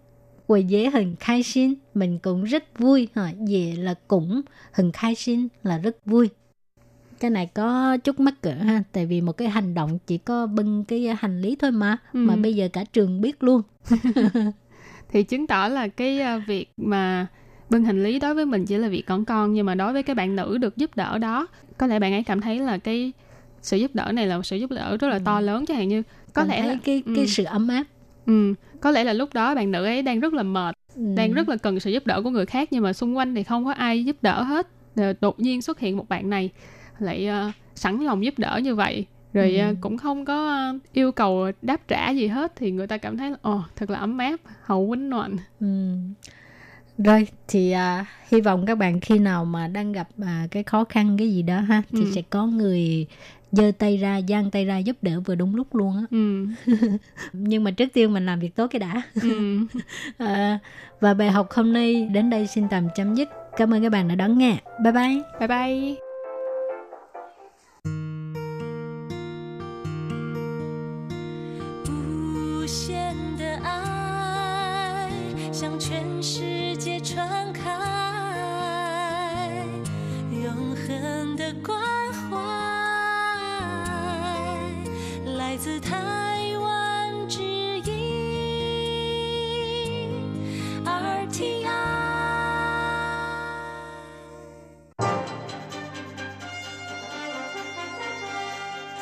我也很开心 mình cũng rất vui ha về là cũng hình khai xin là rất vui cái này có chút mắc cỡ ha tại vì một cái hành động chỉ có bưng cái hành lý thôi mà ừ. mà bây giờ cả trường biết luôn thì chứng tỏ là cái à, việc mà bưng hành lý đối với mình chỉ là việc còn con nhưng mà đối với cái bạn nữ được giúp đỡ đó có lẽ bạn ấy cảm thấy là cái sự giúp đỡ này là một sự giúp đỡ rất là to ừ. lớn chẳng hạn như có cảm lẽ là cái cái ừ. sự ấm áp ừ có lẽ là lúc đó bạn nữ ấy đang rất là mệt ừ. đang rất là cần sự giúp đỡ của người khác nhưng mà xung quanh thì không có ai giúp đỡ hết đột nhiên xuất hiện một bạn này lại uh, sẵn lòng giúp đỡ như vậy rồi ừ. uh, cũng không có uh, yêu cầu đáp trả gì hết thì người ta cảm thấy là ồ oh, thật là ấm áp hậu quýnh noạn ừ. Rồi thì à, hy vọng các bạn khi nào mà đang gặp à, cái khó khăn cái gì đó ha thì Ừ. sẽ có người giơ tay ra giang tay ra giúp đỡ vừa đúng lúc luôn á. Ừ. nhưng mà trước tiên mình làm việc tốt cái đã. Ừ. à, và bài học hôm nay đến đây xin tạm chấm dứt. Cảm ơn các bạn đã đón nghe. Bye bye. Bye bye. Hãy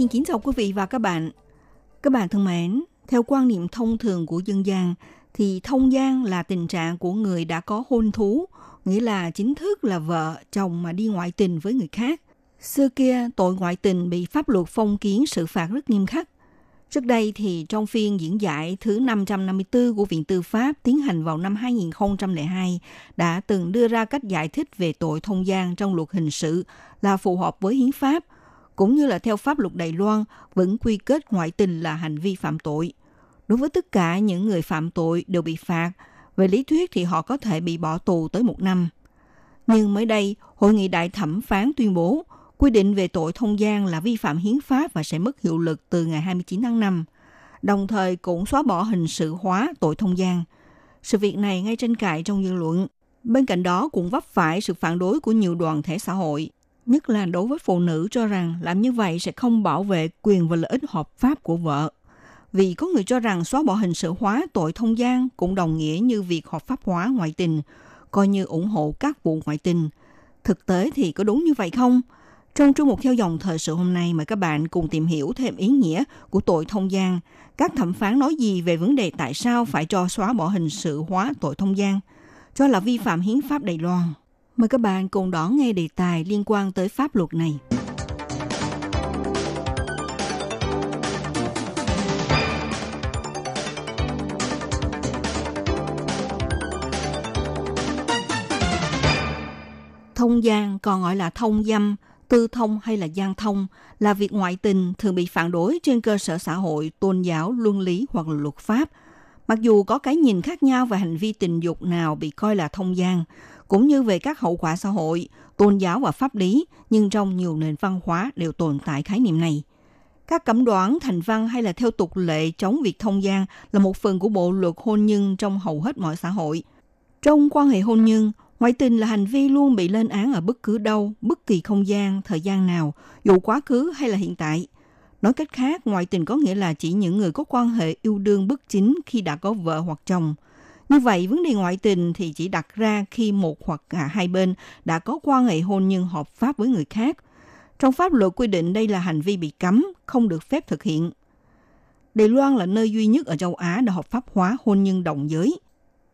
xin kính chào quý vị và các bạn. Các bạn thân mến, theo quan niệm thông thường của dân gian, thì thông gian là tình trạng của người đã có hôn thú, nghĩa là chính thức là vợ, chồng mà đi ngoại tình với người khác. Xưa kia, tội ngoại tình bị pháp luật phong kiến xử phạt rất nghiêm khắc. Trước đây thì trong phiên diễn giải thứ 554 của Viện Tư pháp tiến hành vào năm 2002 đã từng đưa ra cách giải thích về tội thông gian trong luật hình sự là phù hợp với hiến pháp, cũng như là theo pháp luật Đài Loan vẫn quy kết ngoại tình là hành vi phạm tội. Đối với tất cả những người phạm tội đều bị phạt, về lý thuyết thì họ có thể bị bỏ tù tới một năm. Nhưng mới đây, Hội nghị đại thẩm phán tuyên bố quy định về tội thông gian là vi phạm hiến pháp và sẽ mất hiệu lực từ ngày 29 tháng 5, đồng thời cũng xóa bỏ hình sự hóa tội thông gian. Sự việc này gây tranh cãi trong dư luận. Bên cạnh đó cũng vấp phải sự phản đối của nhiều đoàn thể xã hội, nhất là đối với phụ nữ cho rằng làm như vậy sẽ không bảo vệ quyền và lợi ích hợp pháp của vợ. Vì có người cho rằng xóa bỏ hình sự hóa tội thông gian cũng đồng nghĩa như việc hợp pháp hóa ngoại tình, coi như ủng hộ các vụ ngoại tình. Thực tế thì có đúng như vậy không? Trong chương mục theo dòng thời sự hôm nay mời các bạn cùng tìm hiểu thêm ý nghĩa của tội thông gian. Các thẩm phán nói gì về vấn đề tại sao phải cho xóa bỏ hình sự hóa tội thông gian, cho là vi phạm hiến pháp Đài Loan. Mời các bạn cùng đón nghe đề tài liên quan tới pháp luật này. Thông gian còn gọi là thông dâm, tư thông hay là gian thông là việc ngoại tình thường bị phản đối trên cơ sở xã hội, tôn giáo, luân lý hoặc là luật pháp. Mặc dù có cái nhìn khác nhau về hành vi tình dục nào bị coi là thông gian, cũng như về các hậu quả xã hội, tôn giáo và pháp lý, nhưng trong nhiều nền văn hóa đều tồn tại khái niệm này. Các cấm đoán thành văn hay là theo tục lệ chống việc thông gian là một phần của bộ luật hôn nhân trong hầu hết mọi xã hội. Trong quan hệ hôn nhân, ngoại tình là hành vi luôn bị lên án ở bất cứ đâu, bất kỳ không gian, thời gian nào, dù quá khứ hay là hiện tại. Nói cách khác, ngoại tình có nghĩa là chỉ những người có quan hệ yêu đương bất chính khi đã có vợ hoặc chồng. Như vậy, vấn đề ngoại tình thì chỉ đặt ra khi một hoặc cả hai bên đã có quan hệ hôn nhân hợp pháp với người khác. Trong pháp luật quy định đây là hành vi bị cấm, không được phép thực hiện. Đài Loan là nơi duy nhất ở châu Á đã hợp pháp hóa hôn nhân đồng giới.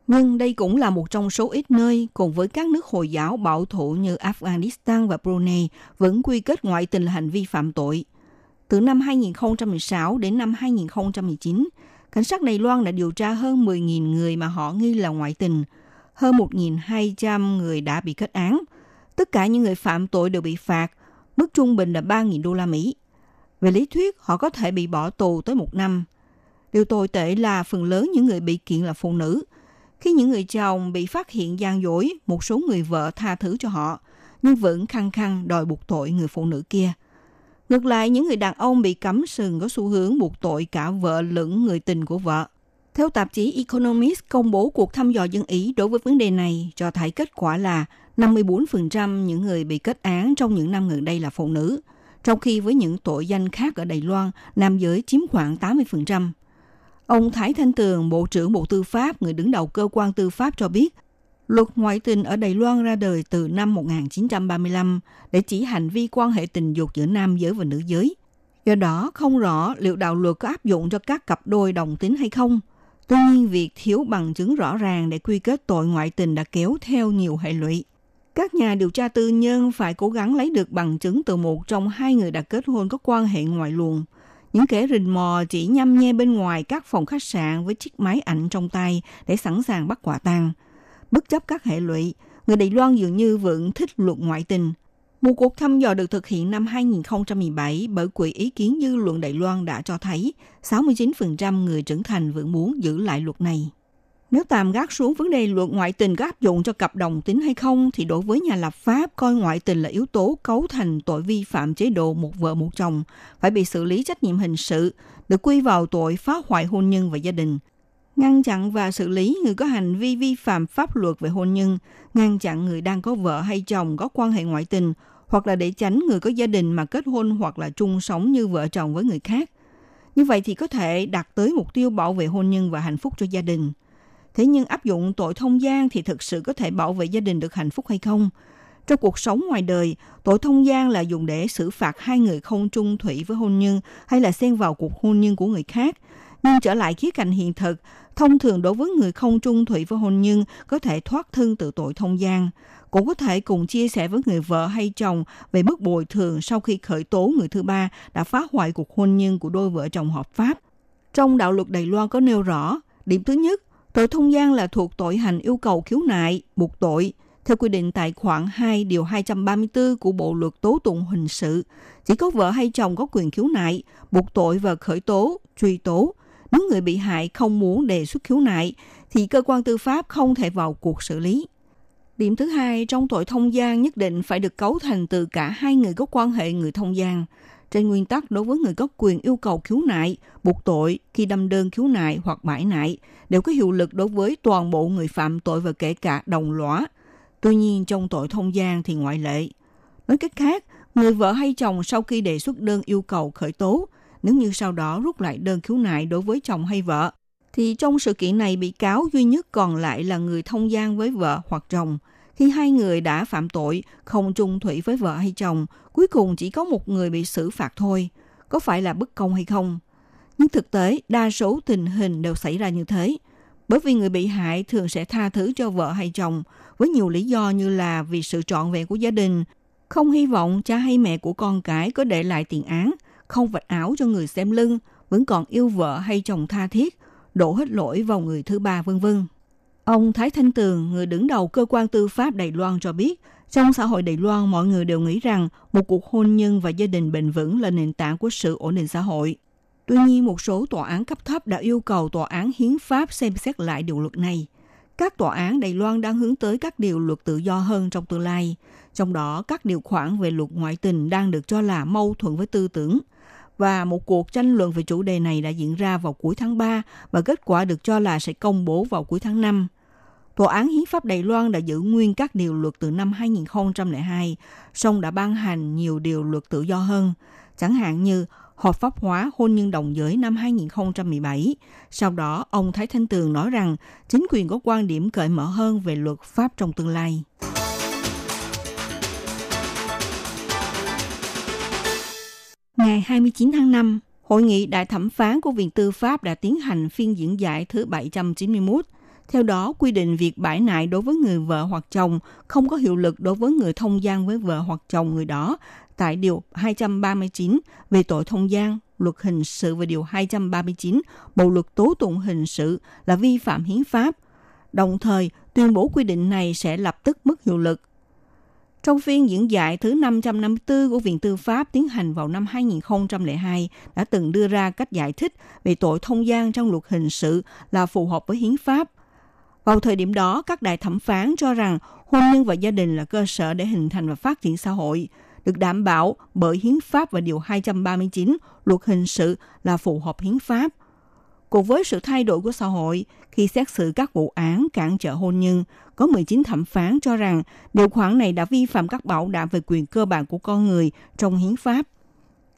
Nhưng đây cũng là một trong số ít nơi cùng với các nước Hồi giáo bảo thủ như Afghanistan và Brunei vẫn quy kết ngoại tình là hành vi phạm tội. Từ năm 2016 đến năm 2019, cảnh sát Đài Loan đã điều tra hơn 10.000 người mà họ nghi là ngoại tình. Hơn 1.200 người đã bị kết án. Tất cả những người phạm tội đều bị phạt, mức trung bình là 3.000 đô la Mỹ. Về lý thuyết, họ có thể bị bỏ tù tới một năm. Điều tồi tệ là phần lớn những người bị kiện là phụ nữ. Khi những người chồng bị phát hiện gian dối, một số người vợ tha thứ cho họ, nhưng vẫn khăng khăng đòi buộc tội người phụ nữ kia. Ngược lại, những người đàn ông bị cấm sừng có xu hướng buộc tội cả vợ lẫn người tình của vợ. Theo tạp chí Economist công bố cuộc thăm dò dân Ý đối với vấn đề này cho thấy kết quả là 54% những người bị kết án trong những năm gần đây là phụ nữ, trong khi với những tội danh khác ở Đài Loan, nam giới chiếm khoảng 80%. Ông Thái Thanh Tường, Bộ trưởng Bộ Tư pháp, người đứng đầu cơ quan tư pháp cho biết, luật ngoại tình ở Đài Loan ra đời từ năm 1935 để chỉ hành vi quan hệ tình dục giữa nam giới và nữ giới. Do đó, không rõ liệu đạo luật có áp dụng cho các cặp đôi đồng tính hay không. Tuy nhiên, việc thiếu bằng chứng rõ ràng để quy kết tội ngoại tình đã kéo theo nhiều hệ lụy. Các nhà điều tra tư nhân phải cố gắng lấy được bằng chứng từ một trong hai người đã kết hôn có quan hệ ngoại luồng. Những kẻ rình mò chỉ nhăm nhe bên ngoài các phòng khách sạn với chiếc máy ảnh trong tay để sẵn sàng bắt quả tang. Bất chấp các hệ lụy, người Đài Loan dường như vẫn thích luật ngoại tình. Một cuộc thăm dò được thực hiện năm 2017 bởi Quỹ ý kiến dư luận Đài Loan đã cho thấy 69% người trưởng thành vẫn muốn giữ lại luật này. Nếu tạm gác xuống vấn đề luật ngoại tình có áp dụng cho cặp đồng tính hay không, thì đối với nhà lập pháp coi ngoại tình là yếu tố cấu thành tội vi phạm chế độ một vợ một chồng, phải bị xử lý trách nhiệm hình sự, được quy vào tội phá hoại hôn nhân và gia đình. Ngăn chặn và xử lý người có hành vi vi phạm pháp luật về hôn nhân, ngăn chặn người đang có vợ hay chồng có quan hệ ngoại tình, hoặc là để tránh người có gia đình mà kết hôn hoặc là chung sống như vợ chồng với người khác. Như vậy thì có thể đạt tới mục tiêu bảo vệ hôn nhân và hạnh phúc cho gia đình – Thế nhưng áp dụng tội thông gian thì thực sự có thể bảo vệ gia đình được hạnh phúc hay không? Trong cuộc sống ngoài đời, tội thông gian là dùng để xử phạt hai người không trung thủy với hôn nhân hay là xen vào cuộc hôn nhân của người khác. Nhưng trở lại khía cạnh hiện thực, thông thường đối với người không trung thủy với hôn nhân có thể thoát thân từ tội thông gian. Cũng có thể cùng chia sẻ với người vợ hay chồng về mức bồi thường sau khi khởi tố người thứ ba đã phá hoại cuộc hôn nhân của đôi vợ chồng hợp pháp. Trong đạo luật Đài Loan có nêu rõ, điểm thứ nhất, Tội thông gian là thuộc tội hành yêu cầu khiếu nại, buộc tội. Theo quy định tại khoản 2 điều 234 của Bộ luật tố tụng hình sự, chỉ có vợ hay chồng có quyền khiếu nại, buộc tội và khởi tố, truy tố. Nếu người bị hại không muốn đề xuất khiếu nại, thì cơ quan tư pháp không thể vào cuộc xử lý. Điểm thứ hai, trong tội thông gian nhất định phải được cấu thành từ cả hai người có quan hệ người thông gian. Trên nguyên tắc, đối với người có quyền yêu cầu khiếu nại, buộc tội khi đâm đơn khiếu nại hoặc bãi nại, đều có hiệu lực đối với toàn bộ người phạm tội và kể cả đồng lõa. Tuy nhiên, trong tội thông gian thì ngoại lệ. Nói cách khác, người vợ hay chồng sau khi đề xuất đơn yêu cầu khởi tố, nếu như sau đó rút lại đơn khiếu nại đối với chồng hay vợ, thì trong sự kiện này bị cáo duy nhất còn lại là người thông gian với vợ hoặc chồng – khi hai người đã phạm tội không chung thủy với vợ hay chồng, cuối cùng chỉ có một người bị xử phạt thôi. Có phải là bất công hay không? Nhưng thực tế, đa số tình hình đều xảy ra như thế. Bởi vì người bị hại thường sẽ tha thứ cho vợ hay chồng với nhiều lý do như là vì sự trọn vẹn của gia đình, không hy vọng cha hay mẹ của con cái có để lại tiền án, không vạch áo cho người xem lưng, vẫn còn yêu vợ hay chồng tha thiết, đổ hết lỗi vào người thứ ba vân vân. Ông Thái Thanh Tường, người đứng đầu cơ quan tư pháp Đài Loan cho biết, trong xã hội Đài Loan, mọi người đều nghĩ rằng một cuộc hôn nhân và gia đình bền vững là nền tảng của sự ổn định xã hội. Tuy nhiên, một số tòa án cấp thấp đã yêu cầu tòa án hiến pháp xem xét lại điều luật này. Các tòa án Đài Loan đang hướng tới các điều luật tự do hơn trong tương lai. Trong đó, các điều khoản về luật ngoại tình đang được cho là mâu thuẫn với tư tưởng. Và một cuộc tranh luận về chủ đề này đã diễn ra vào cuối tháng 3 và kết quả được cho là sẽ công bố vào cuối tháng 5. Tòa án Hiến pháp Đài Loan đã giữ nguyên các điều luật từ năm 2002, song đã ban hành nhiều điều luật tự do hơn, chẳng hạn như hợp pháp hóa hôn nhân đồng giới năm 2017. Sau đó, ông Thái Thanh Tường nói rằng chính quyền có quan điểm cởi mở hơn về luật pháp trong tương lai. Ngày 29 tháng 5, Hội nghị đại thẩm phán của Viện Tư pháp đã tiến hành phiên diễn giải thứ 791 theo đó, quy định việc bãi nại đối với người vợ hoặc chồng không có hiệu lực đối với người thông gian với vợ hoặc chồng người đó tại Điều 239 về tội thông gian, luật hình sự và Điều 239 Bộ luật tố tụng hình sự là vi phạm hiến pháp. Đồng thời, tuyên bố quy định này sẽ lập tức mất hiệu lực. Trong phiên diễn giải thứ 554 của Viện Tư pháp tiến hành vào năm 2002 đã từng đưa ra cách giải thích về tội thông gian trong luật hình sự là phù hợp với hiến pháp vào thời điểm đó, các đại thẩm phán cho rằng hôn nhân và gia đình là cơ sở để hình thành và phát triển xã hội, được đảm bảo bởi hiến pháp và điều 239 luật hình sự là phù hợp hiến pháp. Cùng với sự thay đổi của xã hội, khi xét xử các vụ án cản trở hôn nhân, có 19 thẩm phán cho rằng điều khoản này đã vi phạm các bảo đảm về quyền cơ bản của con người trong hiến pháp.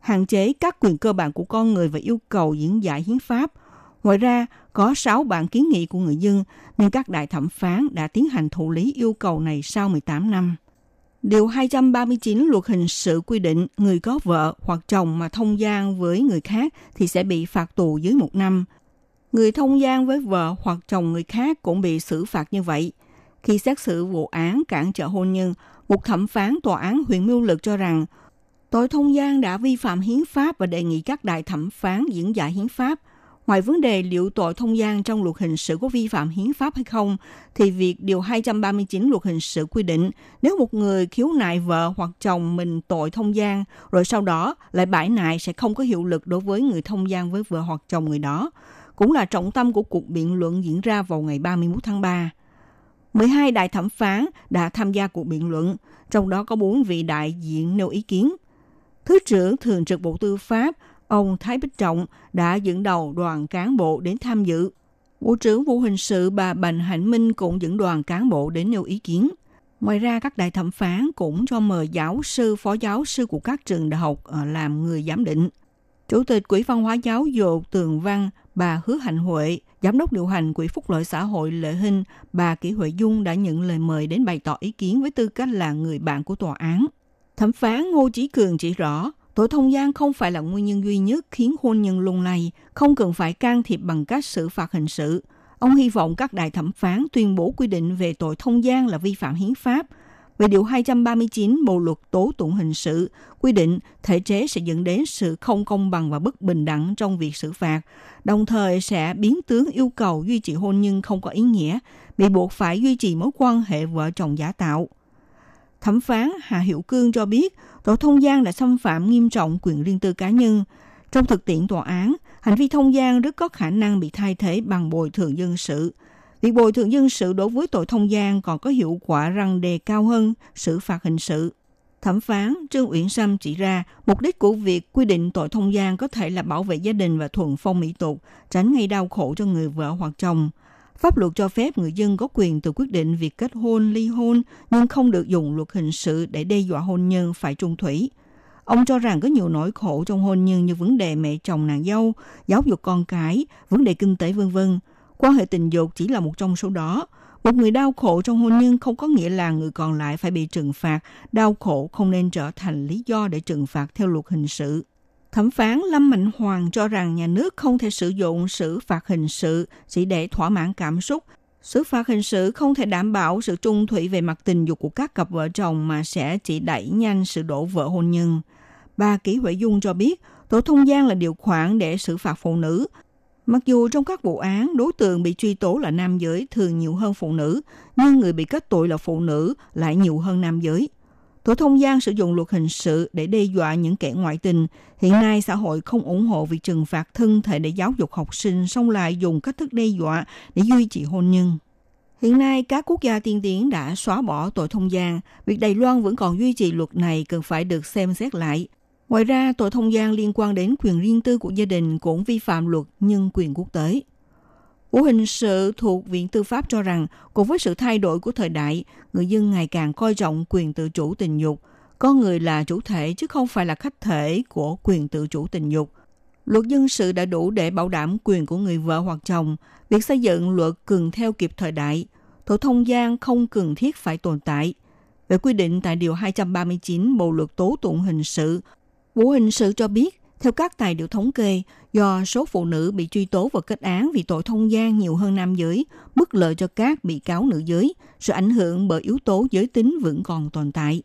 Hạn chế các quyền cơ bản của con người và yêu cầu diễn giải hiến pháp – Ngoài ra, có 6 bản kiến nghị của người dân nên các đại thẩm phán đã tiến hành thụ lý yêu cầu này sau 18 năm. Điều 239 luật hình sự quy định người có vợ hoặc chồng mà thông gian với người khác thì sẽ bị phạt tù dưới một năm. Người thông gian với vợ hoặc chồng người khác cũng bị xử phạt như vậy. Khi xét xử vụ án cản trở hôn nhân, một thẩm phán tòa án huyện Miêu Lực cho rằng tội thông gian đã vi phạm hiến pháp và đề nghị các đại thẩm phán diễn giải hiến pháp Ngoài vấn đề liệu tội thông gian trong luật hình sự có vi phạm hiến pháp hay không, thì việc Điều 239 luật hình sự quy định nếu một người khiếu nại vợ hoặc chồng mình tội thông gian, rồi sau đó lại bãi nại sẽ không có hiệu lực đối với người thông gian với vợ hoặc chồng người đó. Cũng là trọng tâm của cuộc biện luận diễn ra vào ngày 31 tháng 3. 12 đại thẩm phán đã tham gia cuộc biện luận, trong đó có 4 vị đại diện nêu ý kiến. Thứ trưởng Thường trực Bộ Tư pháp ông Thái Bích Trọng đã dẫn đầu đoàn cán bộ đến tham dự. Bộ trưởng bộ hình sự bà Bành Hạnh Minh cũng dẫn đoàn cán bộ đến nêu ý kiến. Ngoài ra, các đại thẩm phán cũng cho mời giáo sư, phó giáo sư của các trường đại học ờ, làm người giám định. Chủ tịch Quỹ văn hóa giáo dục Tường Văn, bà Hứa Hạnh Huệ, Giám đốc điều hành Quỹ Phúc lợi xã hội Lệ Hinh, bà Kỷ Huệ Dung đã nhận lời mời đến bày tỏ ý kiến với tư cách là người bạn của tòa án. Thẩm phán Ngô Chí Cường chỉ rõ, Tội thông gian không phải là nguyên nhân duy nhất khiến hôn nhân lung lay, không cần phải can thiệp bằng cách xử phạt hình sự. Ông hy vọng các đại thẩm phán tuyên bố quy định về tội thông gian là vi phạm hiến pháp. Về điều 239 Bộ luật tố tụng hình sự quy định thể chế sẽ dẫn đến sự không công bằng và bất bình đẳng trong việc xử phạt, đồng thời sẽ biến tướng yêu cầu duy trì hôn nhân không có ý nghĩa, bị buộc phải duy trì mối quan hệ vợ chồng giả tạo. Thẩm phán Hà Hiệu Cương cho biết tội thông gian đã xâm phạm nghiêm trọng quyền riêng tư cá nhân. Trong thực tiễn tòa án, hành vi thông gian rất có khả năng bị thay thế bằng bồi thường dân sự. Việc bồi thường dân sự đối với tội thông gian còn có hiệu quả răng đề cao hơn xử phạt hình sự. Thẩm phán Trương Uyển Sâm chỉ ra mục đích của việc quy định tội thông gian có thể là bảo vệ gia đình và thuần phong mỹ tục, tránh gây đau khổ cho người vợ hoặc chồng. Pháp luật cho phép người dân có quyền tự quyết định việc kết hôn, ly hôn, nhưng không được dùng luật hình sự để đe dọa hôn nhân phải trung thủy. Ông cho rằng có nhiều nỗi khổ trong hôn nhân như vấn đề mẹ chồng nàng dâu, giáo dục con cái, vấn đề kinh tế vân vân. Quan hệ tình dục chỉ là một trong số đó. Một người đau khổ trong hôn nhân không có nghĩa là người còn lại phải bị trừng phạt. Đau khổ không nên trở thành lý do để trừng phạt theo luật hình sự. Thẩm phán Lâm Mạnh Hoàng cho rằng nhà nước không thể sử dụng xử phạt hình sự chỉ để thỏa mãn cảm xúc. Xử phạt hình sự không thể đảm bảo sự trung thủy về mặt tình dục của các cặp vợ chồng mà sẽ chỉ đẩy nhanh sự đổ vỡ hôn nhân. Bà Kỷ Huệ Dung cho biết, tổ thông gian là điều khoản để xử phạt phụ nữ. Mặc dù trong các vụ án, đối tượng bị truy tố là nam giới thường nhiều hơn phụ nữ, nhưng người bị kết tội là phụ nữ lại nhiều hơn nam giới. Tổ thông gian sử dụng luật hình sự để đe dọa những kẻ ngoại tình. Hiện nay xã hội không ủng hộ việc trừng phạt thân thể để giáo dục học sinh, song lại dùng cách thức đe dọa để duy trì hôn nhân. Hiện nay, các quốc gia tiên tiến đã xóa bỏ tội thông gian. Việc Đài Loan vẫn còn duy trì luật này cần phải được xem xét lại. Ngoài ra, tội thông gian liên quan đến quyền riêng tư của gia đình cũng vi phạm luật nhân quyền quốc tế. Vụ hình sự thuộc Viện Tư pháp cho rằng, cùng với sự thay đổi của thời đại, người dân ngày càng coi trọng quyền tự chủ tình dục. Con người là chủ thể chứ không phải là khách thể của quyền tự chủ tình dục. Luật dân sự đã đủ để bảo đảm quyền của người vợ hoặc chồng. Việc xây dựng luật cần theo kịp thời đại. Tội thông gian không cần thiết phải tồn tại. Về quy định tại Điều 239 Bộ Luật Tố Tụng Hình sự, Vụ Hình sự cho biết theo các tài liệu thống kê, do số phụ nữ bị truy tố và kết án vì tội thông gian nhiều hơn nam giới, bất lợi cho các bị cáo nữ giới, sự ảnh hưởng bởi yếu tố giới tính vẫn còn tồn tại.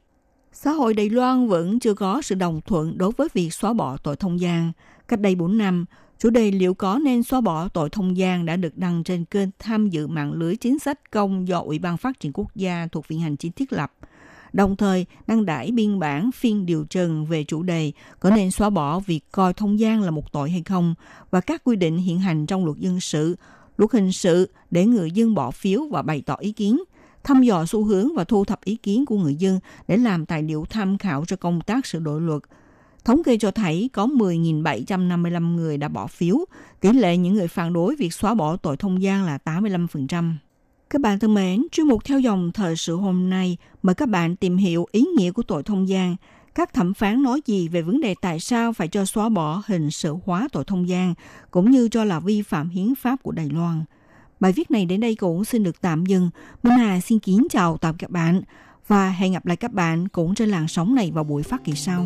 Xã hội Đài Loan vẫn chưa có sự đồng thuận đối với việc xóa bỏ tội thông gian. Cách đây 4 năm, chủ đề liệu có nên xóa bỏ tội thông gian đã được đăng trên kênh tham dự mạng lưới chính sách công do Ủy ban Phát triển Quốc gia thuộc Viện Hành Chính thiết lập – đồng thời đăng đải biên bản phiên điều trần về chủ đề có nên xóa bỏ việc coi thông gian là một tội hay không và các quy định hiện hành trong luật dân sự, luật hình sự để người dân bỏ phiếu và bày tỏ ý kiến, thăm dò xu hướng và thu thập ý kiến của người dân để làm tài liệu tham khảo cho công tác sửa đổi luật. Thống kê cho thấy có 10.755 người đã bỏ phiếu, tỷ lệ những người phản đối việc xóa bỏ tội thông gian là 85%. Các bạn thân mến, chuyên mục theo dòng thời sự hôm nay mời các bạn tìm hiểu ý nghĩa của tội thông gian. các thẩm phán nói gì về vấn đề tại sao phải cho xóa bỏ hình sự hóa tội thông gian, cũng như cho là vi phạm hiến pháp của Đài Loan. Bài viết này đến đây cũng xin được tạm dừng. Minh Hà xin kính chào tạm các bạn và hẹn gặp lại các bạn cũng trên làn sóng này vào buổi phát kỳ sau.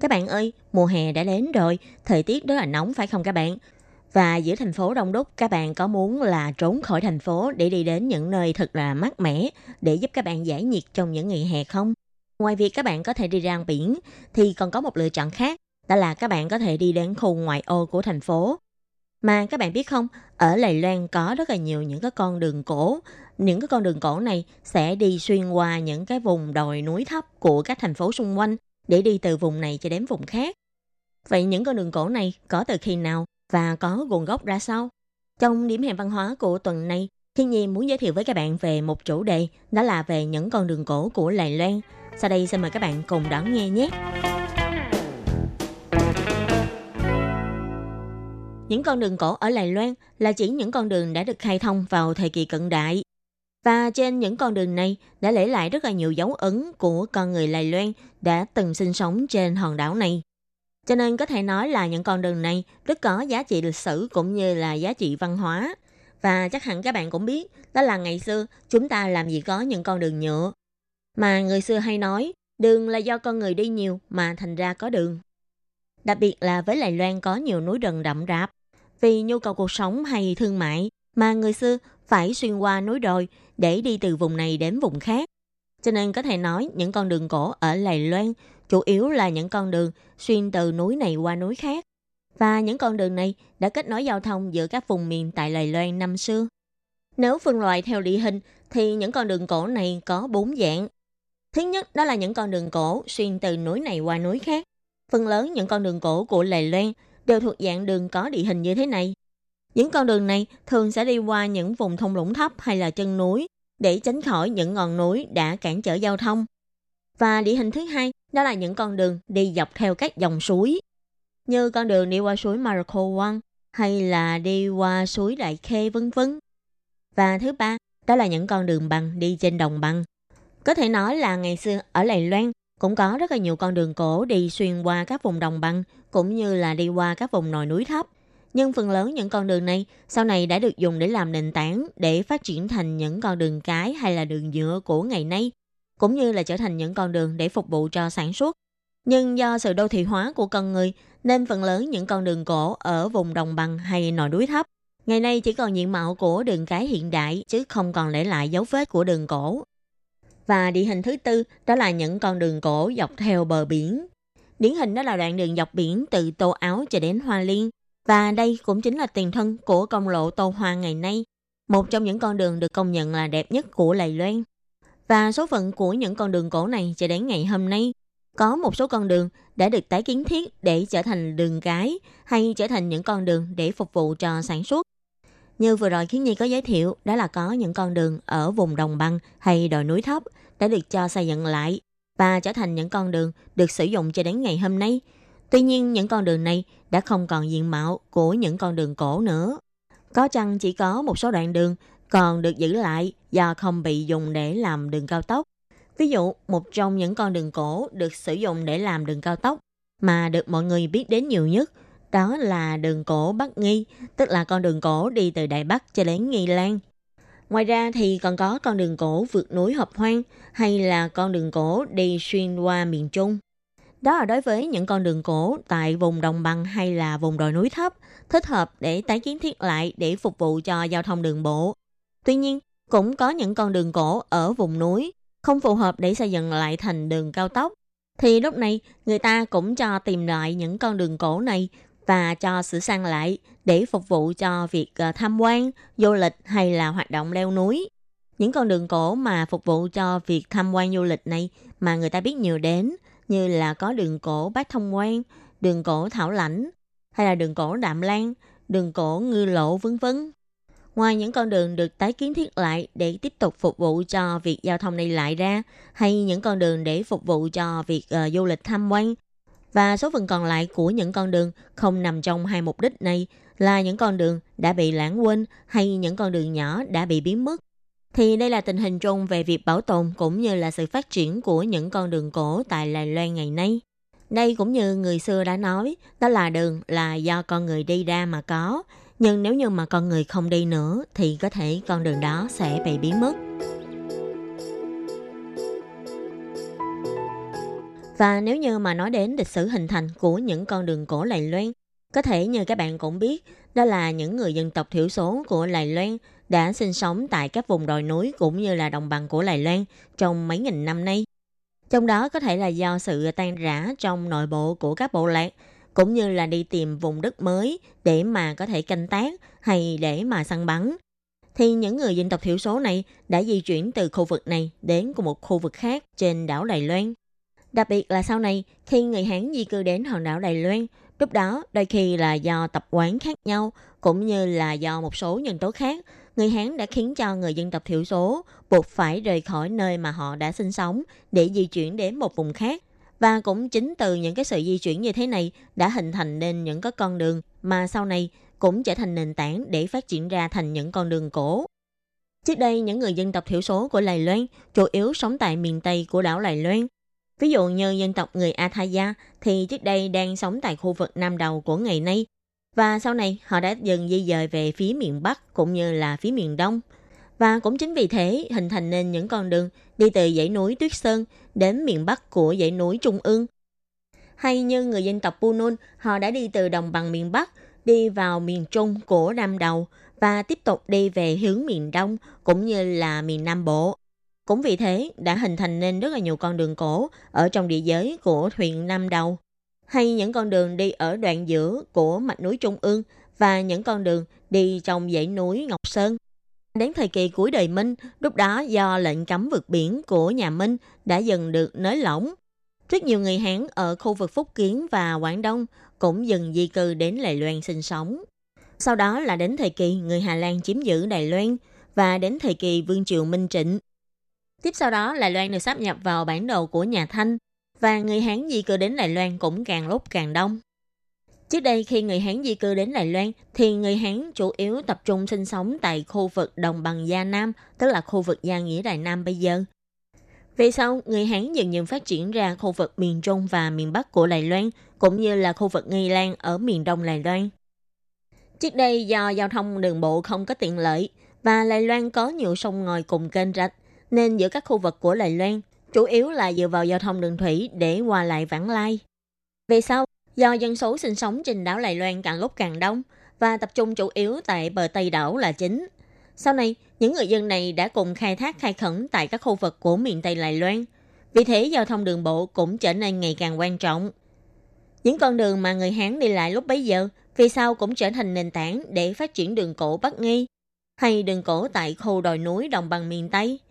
các bạn ơi, mùa hè đã đến rồi, thời tiết rất là nóng phải không các bạn? Và giữa thành phố đông đúc, các bạn có muốn là trốn khỏi thành phố để đi đến những nơi thật là mát mẻ để giúp các bạn giải nhiệt trong những ngày hè không? Ngoài việc các bạn có thể đi ra biển, thì còn có một lựa chọn khác, đó là các bạn có thể đi đến khu ngoại ô của thành phố. Mà các bạn biết không, ở Lài Loan có rất là nhiều những cái con đường cổ. Những cái con đường cổ này sẽ đi xuyên qua những cái vùng đồi núi thấp của các thành phố xung quanh để đi từ vùng này cho đến vùng khác. Vậy những con đường cổ này có từ khi nào và có nguồn gốc ra sao? Trong điểm hẹn văn hóa của tuần này, Thiên Nhi muốn giới thiệu với các bạn về một chủ đề, đó là về những con đường cổ của Lài Loan. Sau đây xin mời các bạn cùng đón nghe nhé. Những con đường cổ ở Lài Loan là chỉ những con đường đã được khai thông vào thời kỳ cận đại và trên những con đường này đã để lại rất là nhiều dấu ấn của con người Lài Loan đã từng sinh sống trên hòn đảo này. Cho nên có thể nói là những con đường này rất có giá trị lịch sử cũng như là giá trị văn hóa. Và chắc hẳn các bạn cũng biết, đó là ngày xưa chúng ta làm gì có những con đường nhựa. Mà người xưa hay nói, đường là do con người đi nhiều mà thành ra có đường. Đặc biệt là với Lài Loan có nhiều núi rừng đậm rạp. Vì nhu cầu cuộc sống hay thương mại mà người xưa phải xuyên qua núi đồi để đi từ vùng này đến vùng khác. Cho nên có thể nói những con đường cổ ở Lài Loan chủ yếu là những con đường xuyên từ núi này qua núi khác. Và những con đường này đã kết nối giao thông giữa các vùng miền tại Lài Loan năm xưa. Nếu phân loại theo địa hình thì những con đường cổ này có bốn dạng. Thứ nhất, đó là những con đường cổ xuyên từ núi này qua núi khác. Phần lớn những con đường cổ của Lài Loan đều thuộc dạng đường có địa hình như thế này. Những con đường này thường sẽ đi qua những vùng thung lũng thấp hay là chân núi để tránh khỏi những ngọn núi đã cản trở giao thông. Và địa hình thứ hai đó là những con đường đi dọc theo các dòng suối, như con đường đi qua suối Marco One hay là đi qua suối Đại Khê vân vân. Và thứ ba, đó là những con đường bằng đi trên đồng bằng. Có thể nói là ngày xưa ở Lài Loan cũng có rất là nhiều con đường cổ đi xuyên qua các vùng đồng bằng cũng như là đi qua các vùng đồi núi thấp nhưng phần lớn những con đường này sau này đã được dùng để làm nền tảng để phát triển thành những con đường cái hay là đường nhựa của ngày nay, cũng như là trở thành những con đường để phục vụ cho sản xuất. Nhưng do sự đô thị hóa của con người nên phần lớn những con đường cổ ở vùng đồng bằng hay nội núi thấp ngày nay chỉ còn diện mạo của đường cái hiện đại chứ không còn để lại dấu vết của đường cổ. Và địa hình thứ tư đó là những con đường cổ dọc theo bờ biển. Điển hình đó là đoạn đường dọc biển từ Tô Áo cho đến Hoa Liên và đây cũng chính là tiền thân của công lộ Tô Hoa ngày nay, một trong những con đường được công nhận là đẹp nhất của lầy Loan. Và số phận của những con đường cổ này cho đến ngày hôm nay, có một số con đường đã được tái kiến thiết để trở thành đường cái hay trở thành những con đường để phục vụ cho sản xuất. Như vừa rồi Khiến Nhi có giới thiệu, đó là có những con đường ở vùng đồng bằng hay đồi núi thấp đã được cho xây dựng lại và trở thành những con đường được sử dụng cho đến ngày hôm nay – Tuy nhiên những con đường này đã không còn diện mạo của những con đường cổ nữa. Có chăng chỉ có một số đoạn đường còn được giữ lại do không bị dùng để làm đường cao tốc. Ví dụ, một trong những con đường cổ được sử dụng để làm đường cao tốc mà được mọi người biết đến nhiều nhất đó là đường cổ Bắc Nghi, tức là con đường cổ đi từ Đài Bắc cho đến Nghi Lan. Ngoài ra thì còn có con đường cổ vượt núi Hợp Hoang hay là con đường cổ đi xuyên qua miền Trung. Đó là đối với những con đường cổ tại vùng đồng bằng hay là vùng đồi núi thấp, thích hợp để tái kiến thiết lại để phục vụ cho giao thông đường bộ. Tuy nhiên, cũng có những con đường cổ ở vùng núi không phù hợp để xây dựng lại thành đường cao tốc. Thì lúc này, người ta cũng cho tìm lại những con đường cổ này và cho sửa sang lại để phục vụ cho việc ờ, tham quan, du lịch hay là hoạt động leo núi. Những con đường cổ mà phục vụ cho việc tham quan du lịch này mà người ta biết nhiều đến như là có đường cổ Bát Thông Quan, đường cổ Thảo Lãnh hay là đường cổ Đạm Lan, đường cổ Ngư Lộ vân vân. Ngoài những con đường được tái kiến thiết lại để tiếp tục phục vụ cho việc giao thông đi lại ra, hay những con đường để phục vụ cho việc uh, du lịch tham quan, và số phần còn lại của những con đường không nằm trong hai mục đích này là những con đường đã bị lãng quên hay những con đường nhỏ đã bị biến mất. Thì đây là tình hình chung về việc bảo tồn cũng như là sự phát triển của những con đường cổ tại Đài Loan ngày nay. Đây cũng như người xưa đã nói, đó là đường là do con người đi ra mà có, nhưng nếu như mà con người không đi nữa thì có thể con đường đó sẽ bị biến mất. Và nếu như mà nói đến lịch sử hình thành của những con đường cổ Lài Loan, có thể như các bạn cũng biết, đó là những người dân tộc thiểu số của Lài Loan đã sinh sống tại các vùng đồi núi cũng như là đồng bằng của Lài Loan trong mấy nghìn năm nay. Trong đó có thể là do sự tan rã trong nội bộ của các bộ lạc, cũng như là đi tìm vùng đất mới để mà có thể canh tác hay để mà săn bắn. Thì những người dân tộc thiểu số này đã di chuyển từ khu vực này đến cùng một khu vực khác trên đảo Đài Loan. Đặc biệt là sau này, khi người Hán di cư đến hòn đảo Đài Loan, lúc đó đôi khi là do tập quán khác nhau, cũng như là do một số nhân tố khác, người Hán đã khiến cho người dân tộc thiểu số buộc phải rời khỏi nơi mà họ đã sinh sống để di chuyển đến một vùng khác. Và cũng chính từ những cái sự di chuyển như thế này đã hình thành nên những cái con đường mà sau này cũng trở thành nền tảng để phát triển ra thành những con đường cổ. Trước đây, những người dân tộc thiểu số của Lài Loan chủ yếu sống tại miền Tây của đảo Lài Loan, Ví dụ như dân tộc người Athaya thì trước đây đang sống tại khu vực Nam Đầu của ngày nay và sau này họ đã dần di dời về phía miền Bắc cũng như là phía miền Đông. Và cũng chính vì thế hình thành nên những con đường đi từ dãy núi Tuyết Sơn đến miền Bắc của dãy núi Trung ương. Hay như người dân tộc Punun, họ đã đi từ đồng bằng miền Bắc đi vào miền Trung của Nam Đầu và tiếp tục đi về hướng miền Đông cũng như là miền Nam Bộ. Cũng vì thế đã hình thành nên rất là nhiều con đường cổ ở trong địa giới của huyện Nam Đầu hay những con đường đi ở đoạn giữa của mạch núi Trung ương và những con đường đi trong dãy núi Ngọc Sơn. Đến thời kỳ cuối đời Minh, lúc đó do lệnh cấm vượt biển của nhà Minh đã dần được nới lỏng. Rất nhiều người Hán ở khu vực Phúc Kiến và Quảng Đông cũng dần di cư đến Đài Loan sinh sống. Sau đó là đến thời kỳ người Hà Lan chiếm giữ Đài Loan và đến thời kỳ Vương triều Minh Trịnh Tiếp sau đó, Đài Loan được sắp nhập vào bản đồ của nhà Thanh và người Hán di cư đến Đài Loan cũng càng lúc càng đông. Trước đây khi người Hán di cư đến Đài Loan thì người Hán chủ yếu tập trung sinh sống tại khu vực đồng bằng Gia Nam, tức là khu vực Gia Nghĩa Đài Nam bây giờ. Về sau, người Hán dần dần phát triển ra khu vực miền Trung và miền Bắc của Đài Loan, cũng như là khu vực Nghi Lan ở miền Đông Đài Loan. Trước đây do giao thông đường bộ không có tiện lợi và Đài Loan có nhiều sông ngòi cùng kênh rạch, nên giữa các khu vực của Đài Loan chủ yếu là dựa vào giao thông đường thủy để qua lại vãng lai. Về sau, do dân số sinh sống trên đảo Đài Loan càng lúc càng đông và tập trung chủ yếu tại bờ Tây đảo là chính. Sau này, những người dân này đã cùng khai thác khai khẩn tại các khu vực của miền Tây Đài Loan. Vì thế, giao thông đường bộ cũng trở nên ngày càng quan trọng. Những con đường mà người Hán đi lại lúc bấy giờ, vì sau cũng trở thành nền tảng để phát triển đường cổ Bắc Nghi, hay đường cổ tại khu đồi núi đồng bằng miền Tây –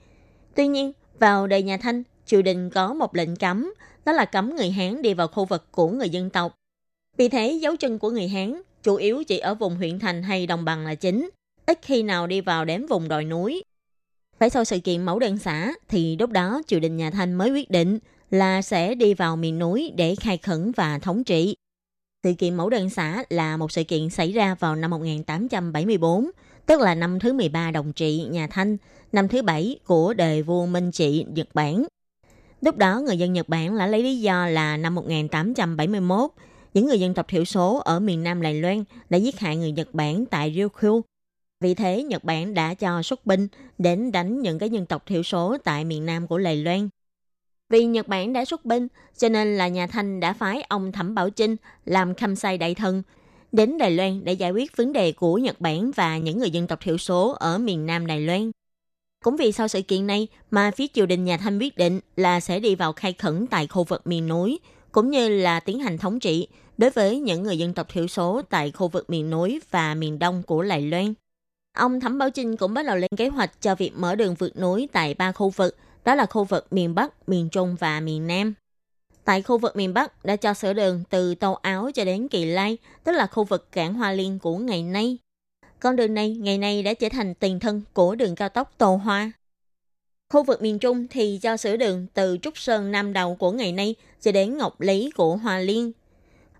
Tuy nhiên, vào đời nhà Thanh, triều đình có một lệnh cấm, đó là cấm người Hán đi vào khu vực của người dân tộc. Vì thế, dấu chân của người Hán chủ yếu chỉ ở vùng huyện thành hay đồng bằng là chính, ít khi nào đi vào đến vùng đồi núi. Phải sau sự kiện mẫu đơn xã thì lúc đó triều đình nhà Thanh mới quyết định là sẽ đi vào miền núi để khai khẩn và thống trị. Sự kiện mẫu đơn xã là một sự kiện xảy ra vào năm 1874, tức là năm thứ 13 đồng trị nhà Thanh, năm thứ bảy của đời vua Minh Trị Nhật Bản. Lúc đó người dân Nhật Bản đã lấy lý do là năm 1871, những người dân tộc thiểu số ở miền Nam Đài Loan đã giết hại người Nhật Bản tại Ryukyu. Vì thế, Nhật Bản đã cho xuất binh đến đánh những cái dân tộc thiểu số tại miền Nam của Đài Loan. Vì Nhật Bản đã xuất binh, cho nên là nhà Thanh đã phái ông Thẩm Bảo Trinh làm khâm sai đại thần đến Đài Loan để giải quyết vấn đề của Nhật Bản và những người dân tộc thiểu số ở miền Nam Đài Loan. Cũng vì sau sự kiện này mà phía triều đình nhà Thanh quyết định là sẽ đi vào khai khẩn tại khu vực miền núi, cũng như là tiến hành thống trị đối với những người dân tộc thiểu số tại khu vực miền núi và miền đông của Đài Loan. Ông Thẩm Bảo Trinh cũng bắt đầu lên kế hoạch cho việc mở đường vượt núi tại ba khu vực, đó là khu vực miền Bắc, miền Trung và miền Nam. Tại khu vực miền Bắc đã cho sửa đường từ Tàu Áo cho đến Kỳ Lai, tức là khu vực cảng Hoa Liên của ngày nay. Con đường này ngày nay đã trở thành tiền thân của đường cao tốc tàu Hoa. Khu vực miền Trung thì cho sửa đường từ Trúc Sơn Nam Đầu của ngày nay cho đến Ngọc Lý của Hoa Liên.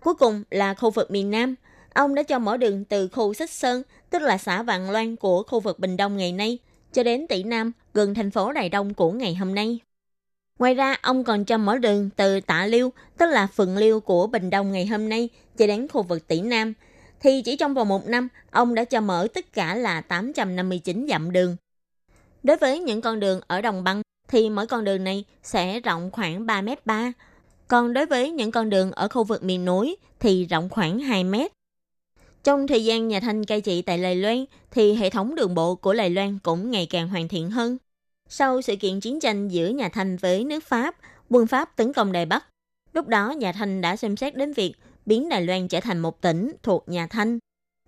Cuối cùng là khu vực miền Nam. Ông đã cho mở đường từ khu Xích Sơn, tức là xã Vạn Loan của khu vực Bình Đông ngày nay, cho đến Tỷ Nam, gần thành phố Đài Đông của ngày hôm nay. Ngoài ra, ông còn cho mở đường từ Tạ Liêu, tức là phường Liêu của Bình Đông ngày hôm nay, cho đến khu vực Tỷ Nam. Thì chỉ trong vòng một năm, ông đã cho mở tất cả là 859 dặm đường. Đối với những con đường ở Đồng Băng, thì mỗi con đường này sẽ rộng khoảng 3 m 3. Còn đối với những con đường ở khu vực miền núi thì rộng khoảng 2 mét. Trong thời gian nhà Thanh cai trị tại Lài Loan, thì hệ thống đường bộ của Lài Loan cũng ngày càng hoàn thiện hơn. Sau sự kiện chiến tranh giữa nhà Thanh với nước Pháp, quân Pháp tấn công Đài Bắc. Lúc đó nhà Thanh đã xem xét đến việc biến Đài Loan trở thành một tỉnh thuộc nhà Thanh.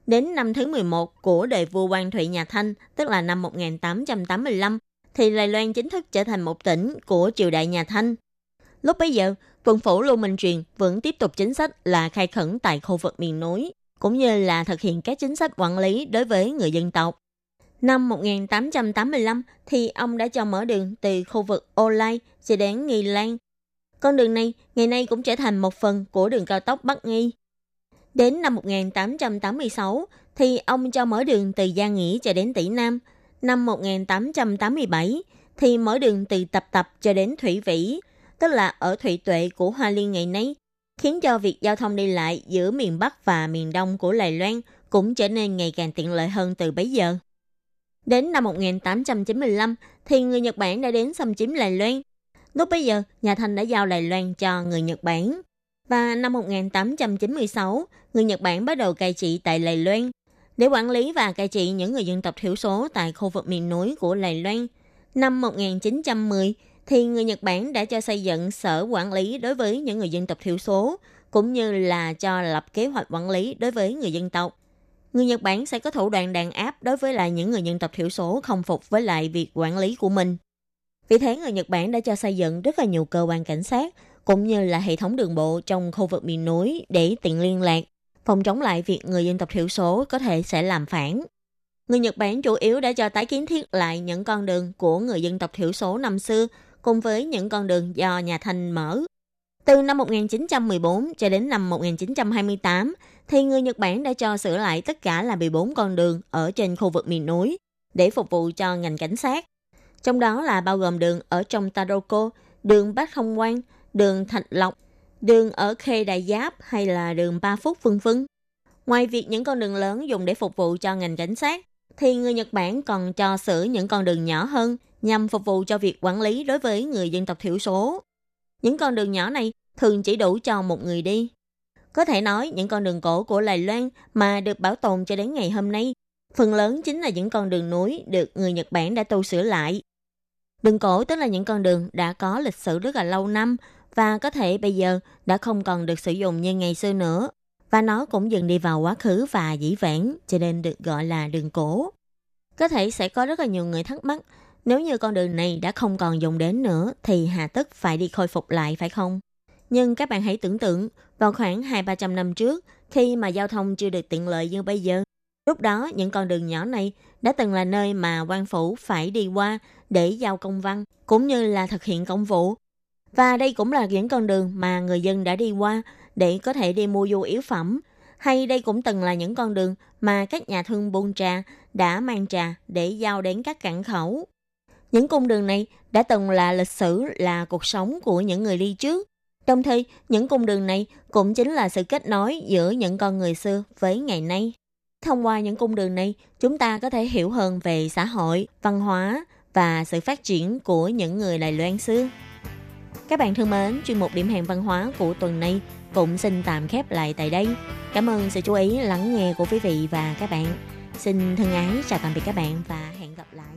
Đến năm thứ 11 của đời vua Quang Thụy nhà Thanh, tức là năm 1885, thì Đài Loan chính thức trở thành một tỉnh của triều đại nhà Thanh. Lúc bấy giờ, quân phủ Lưu Minh Truyền vẫn tiếp tục chính sách là khai khẩn tại khu vực miền núi, cũng như là thực hiện các chính sách quản lý đối với người dân tộc. Năm 1885 thì ông đã cho mở đường từ khu vực Ô Lai cho đến Nghi Lan. Con đường này ngày nay cũng trở thành một phần của đường cao tốc Bắc Nghi. Đến năm 1886 thì ông cho mở đường từ Gia Nghĩa cho đến Tỷ Nam. Năm 1887 thì mở đường từ Tập Tập cho đến Thủy Vĩ, tức là ở Thủy Tuệ của Hoa Liên ngày nay, khiến cho việc giao thông đi lại giữa miền Bắc và miền Đông của Lài Loan cũng trở nên ngày càng tiện lợi hơn từ bấy giờ. Đến năm 1895 thì người Nhật Bản đã đến xâm chiếm Đài Loan. Lúc bấy giờ, nhà Thanh đã giao Đài Loan cho người Nhật Bản. Và năm 1896, người Nhật Bản bắt đầu cai trị tại Đài Loan để quản lý và cai trị những người dân tộc thiểu số tại khu vực miền núi của Đài Loan. Năm 1910 thì người Nhật Bản đã cho xây dựng sở quản lý đối với những người dân tộc thiểu số, cũng như là cho lập kế hoạch quản lý đối với người dân tộc. Người Nhật Bản sẽ có thủ đoạn đàn áp đối với lại những người dân tộc thiểu số không phục với lại việc quản lý của mình. Vì thế, người Nhật Bản đã cho xây dựng rất là nhiều cơ quan cảnh sát, cũng như là hệ thống đường bộ trong khu vực miền núi để tiện liên lạc, phòng chống lại việc người dân tộc thiểu số có thể sẽ làm phản. Người Nhật Bản chủ yếu đã cho tái kiến thiết lại những con đường của người dân tộc thiểu số năm xưa, cùng với những con đường do nhà Thanh mở. Từ năm 1914 cho đến năm 1928, thì người Nhật Bản đã cho sửa lại tất cả là 14 con đường ở trên khu vực miền núi để phục vụ cho ngành cảnh sát. Trong đó là bao gồm đường ở trong Taroko, đường Bát Không Quan, đường Thạch Lộc, đường ở Khê Đại Giáp hay là đường Ba Phúc vân vân. Ngoài việc những con đường lớn dùng để phục vụ cho ngành cảnh sát, thì người Nhật Bản còn cho sửa những con đường nhỏ hơn nhằm phục vụ cho việc quản lý đối với người dân tộc thiểu số. Những con đường nhỏ này thường chỉ đủ cho một người đi. Có thể nói những con đường cổ của Lài Loan mà được bảo tồn cho đến ngày hôm nay, phần lớn chính là những con đường núi được người Nhật Bản đã tu sửa lại. Đường cổ tức là những con đường đã có lịch sử rất là lâu năm và có thể bây giờ đã không còn được sử dụng như ngày xưa nữa. Và nó cũng dần đi vào quá khứ và dĩ vãng, cho nên được gọi là đường cổ. Có thể sẽ có rất là nhiều người thắc mắc, nếu như con đường này đã không còn dùng đến nữa thì hà tất phải đi khôi phục lại phải không? Nhưng các bạn hãy tưởng tượng, vào khoảng 2-300 năm trước, khi mà giao thông chưa được tiện lợi như bây giờ, lúc đó những con đường nhỏ này đã từng là nơi mà quan phủ phải đi qua để giao công văn, cũng như là thực hiện công vụ. Và đây cũng là những con đường mà người dân đã đi qua để có thể đi mua du yếu phẩm, hay đây cũng từng là những con đường mà các nhà thương buôn trà đã mang trà để giao đến các cảng khẩu. Những cung đường này đã từng là lịch sử, là cuộc sống của những người đi trước. Đồng thời, những cung đường này cũng chính là sự kết nối giữa những con người xưa với ngày nay. Thông qua những cung đường này, chúng ta có thể hiểu hơn về xã hội, văn hóa và sự phát triển của những người Đài Loan xưa. Các bạn thân mến, chuyên mục điểm hẹn văn hóa của tuần này cũng xin tạm khép lại tại đây. Cảm ơn sự chú ý lắng nghe của quý vị và các bạn. Xin thân ái chào tạm biệt các bạn và hẹn gặp lại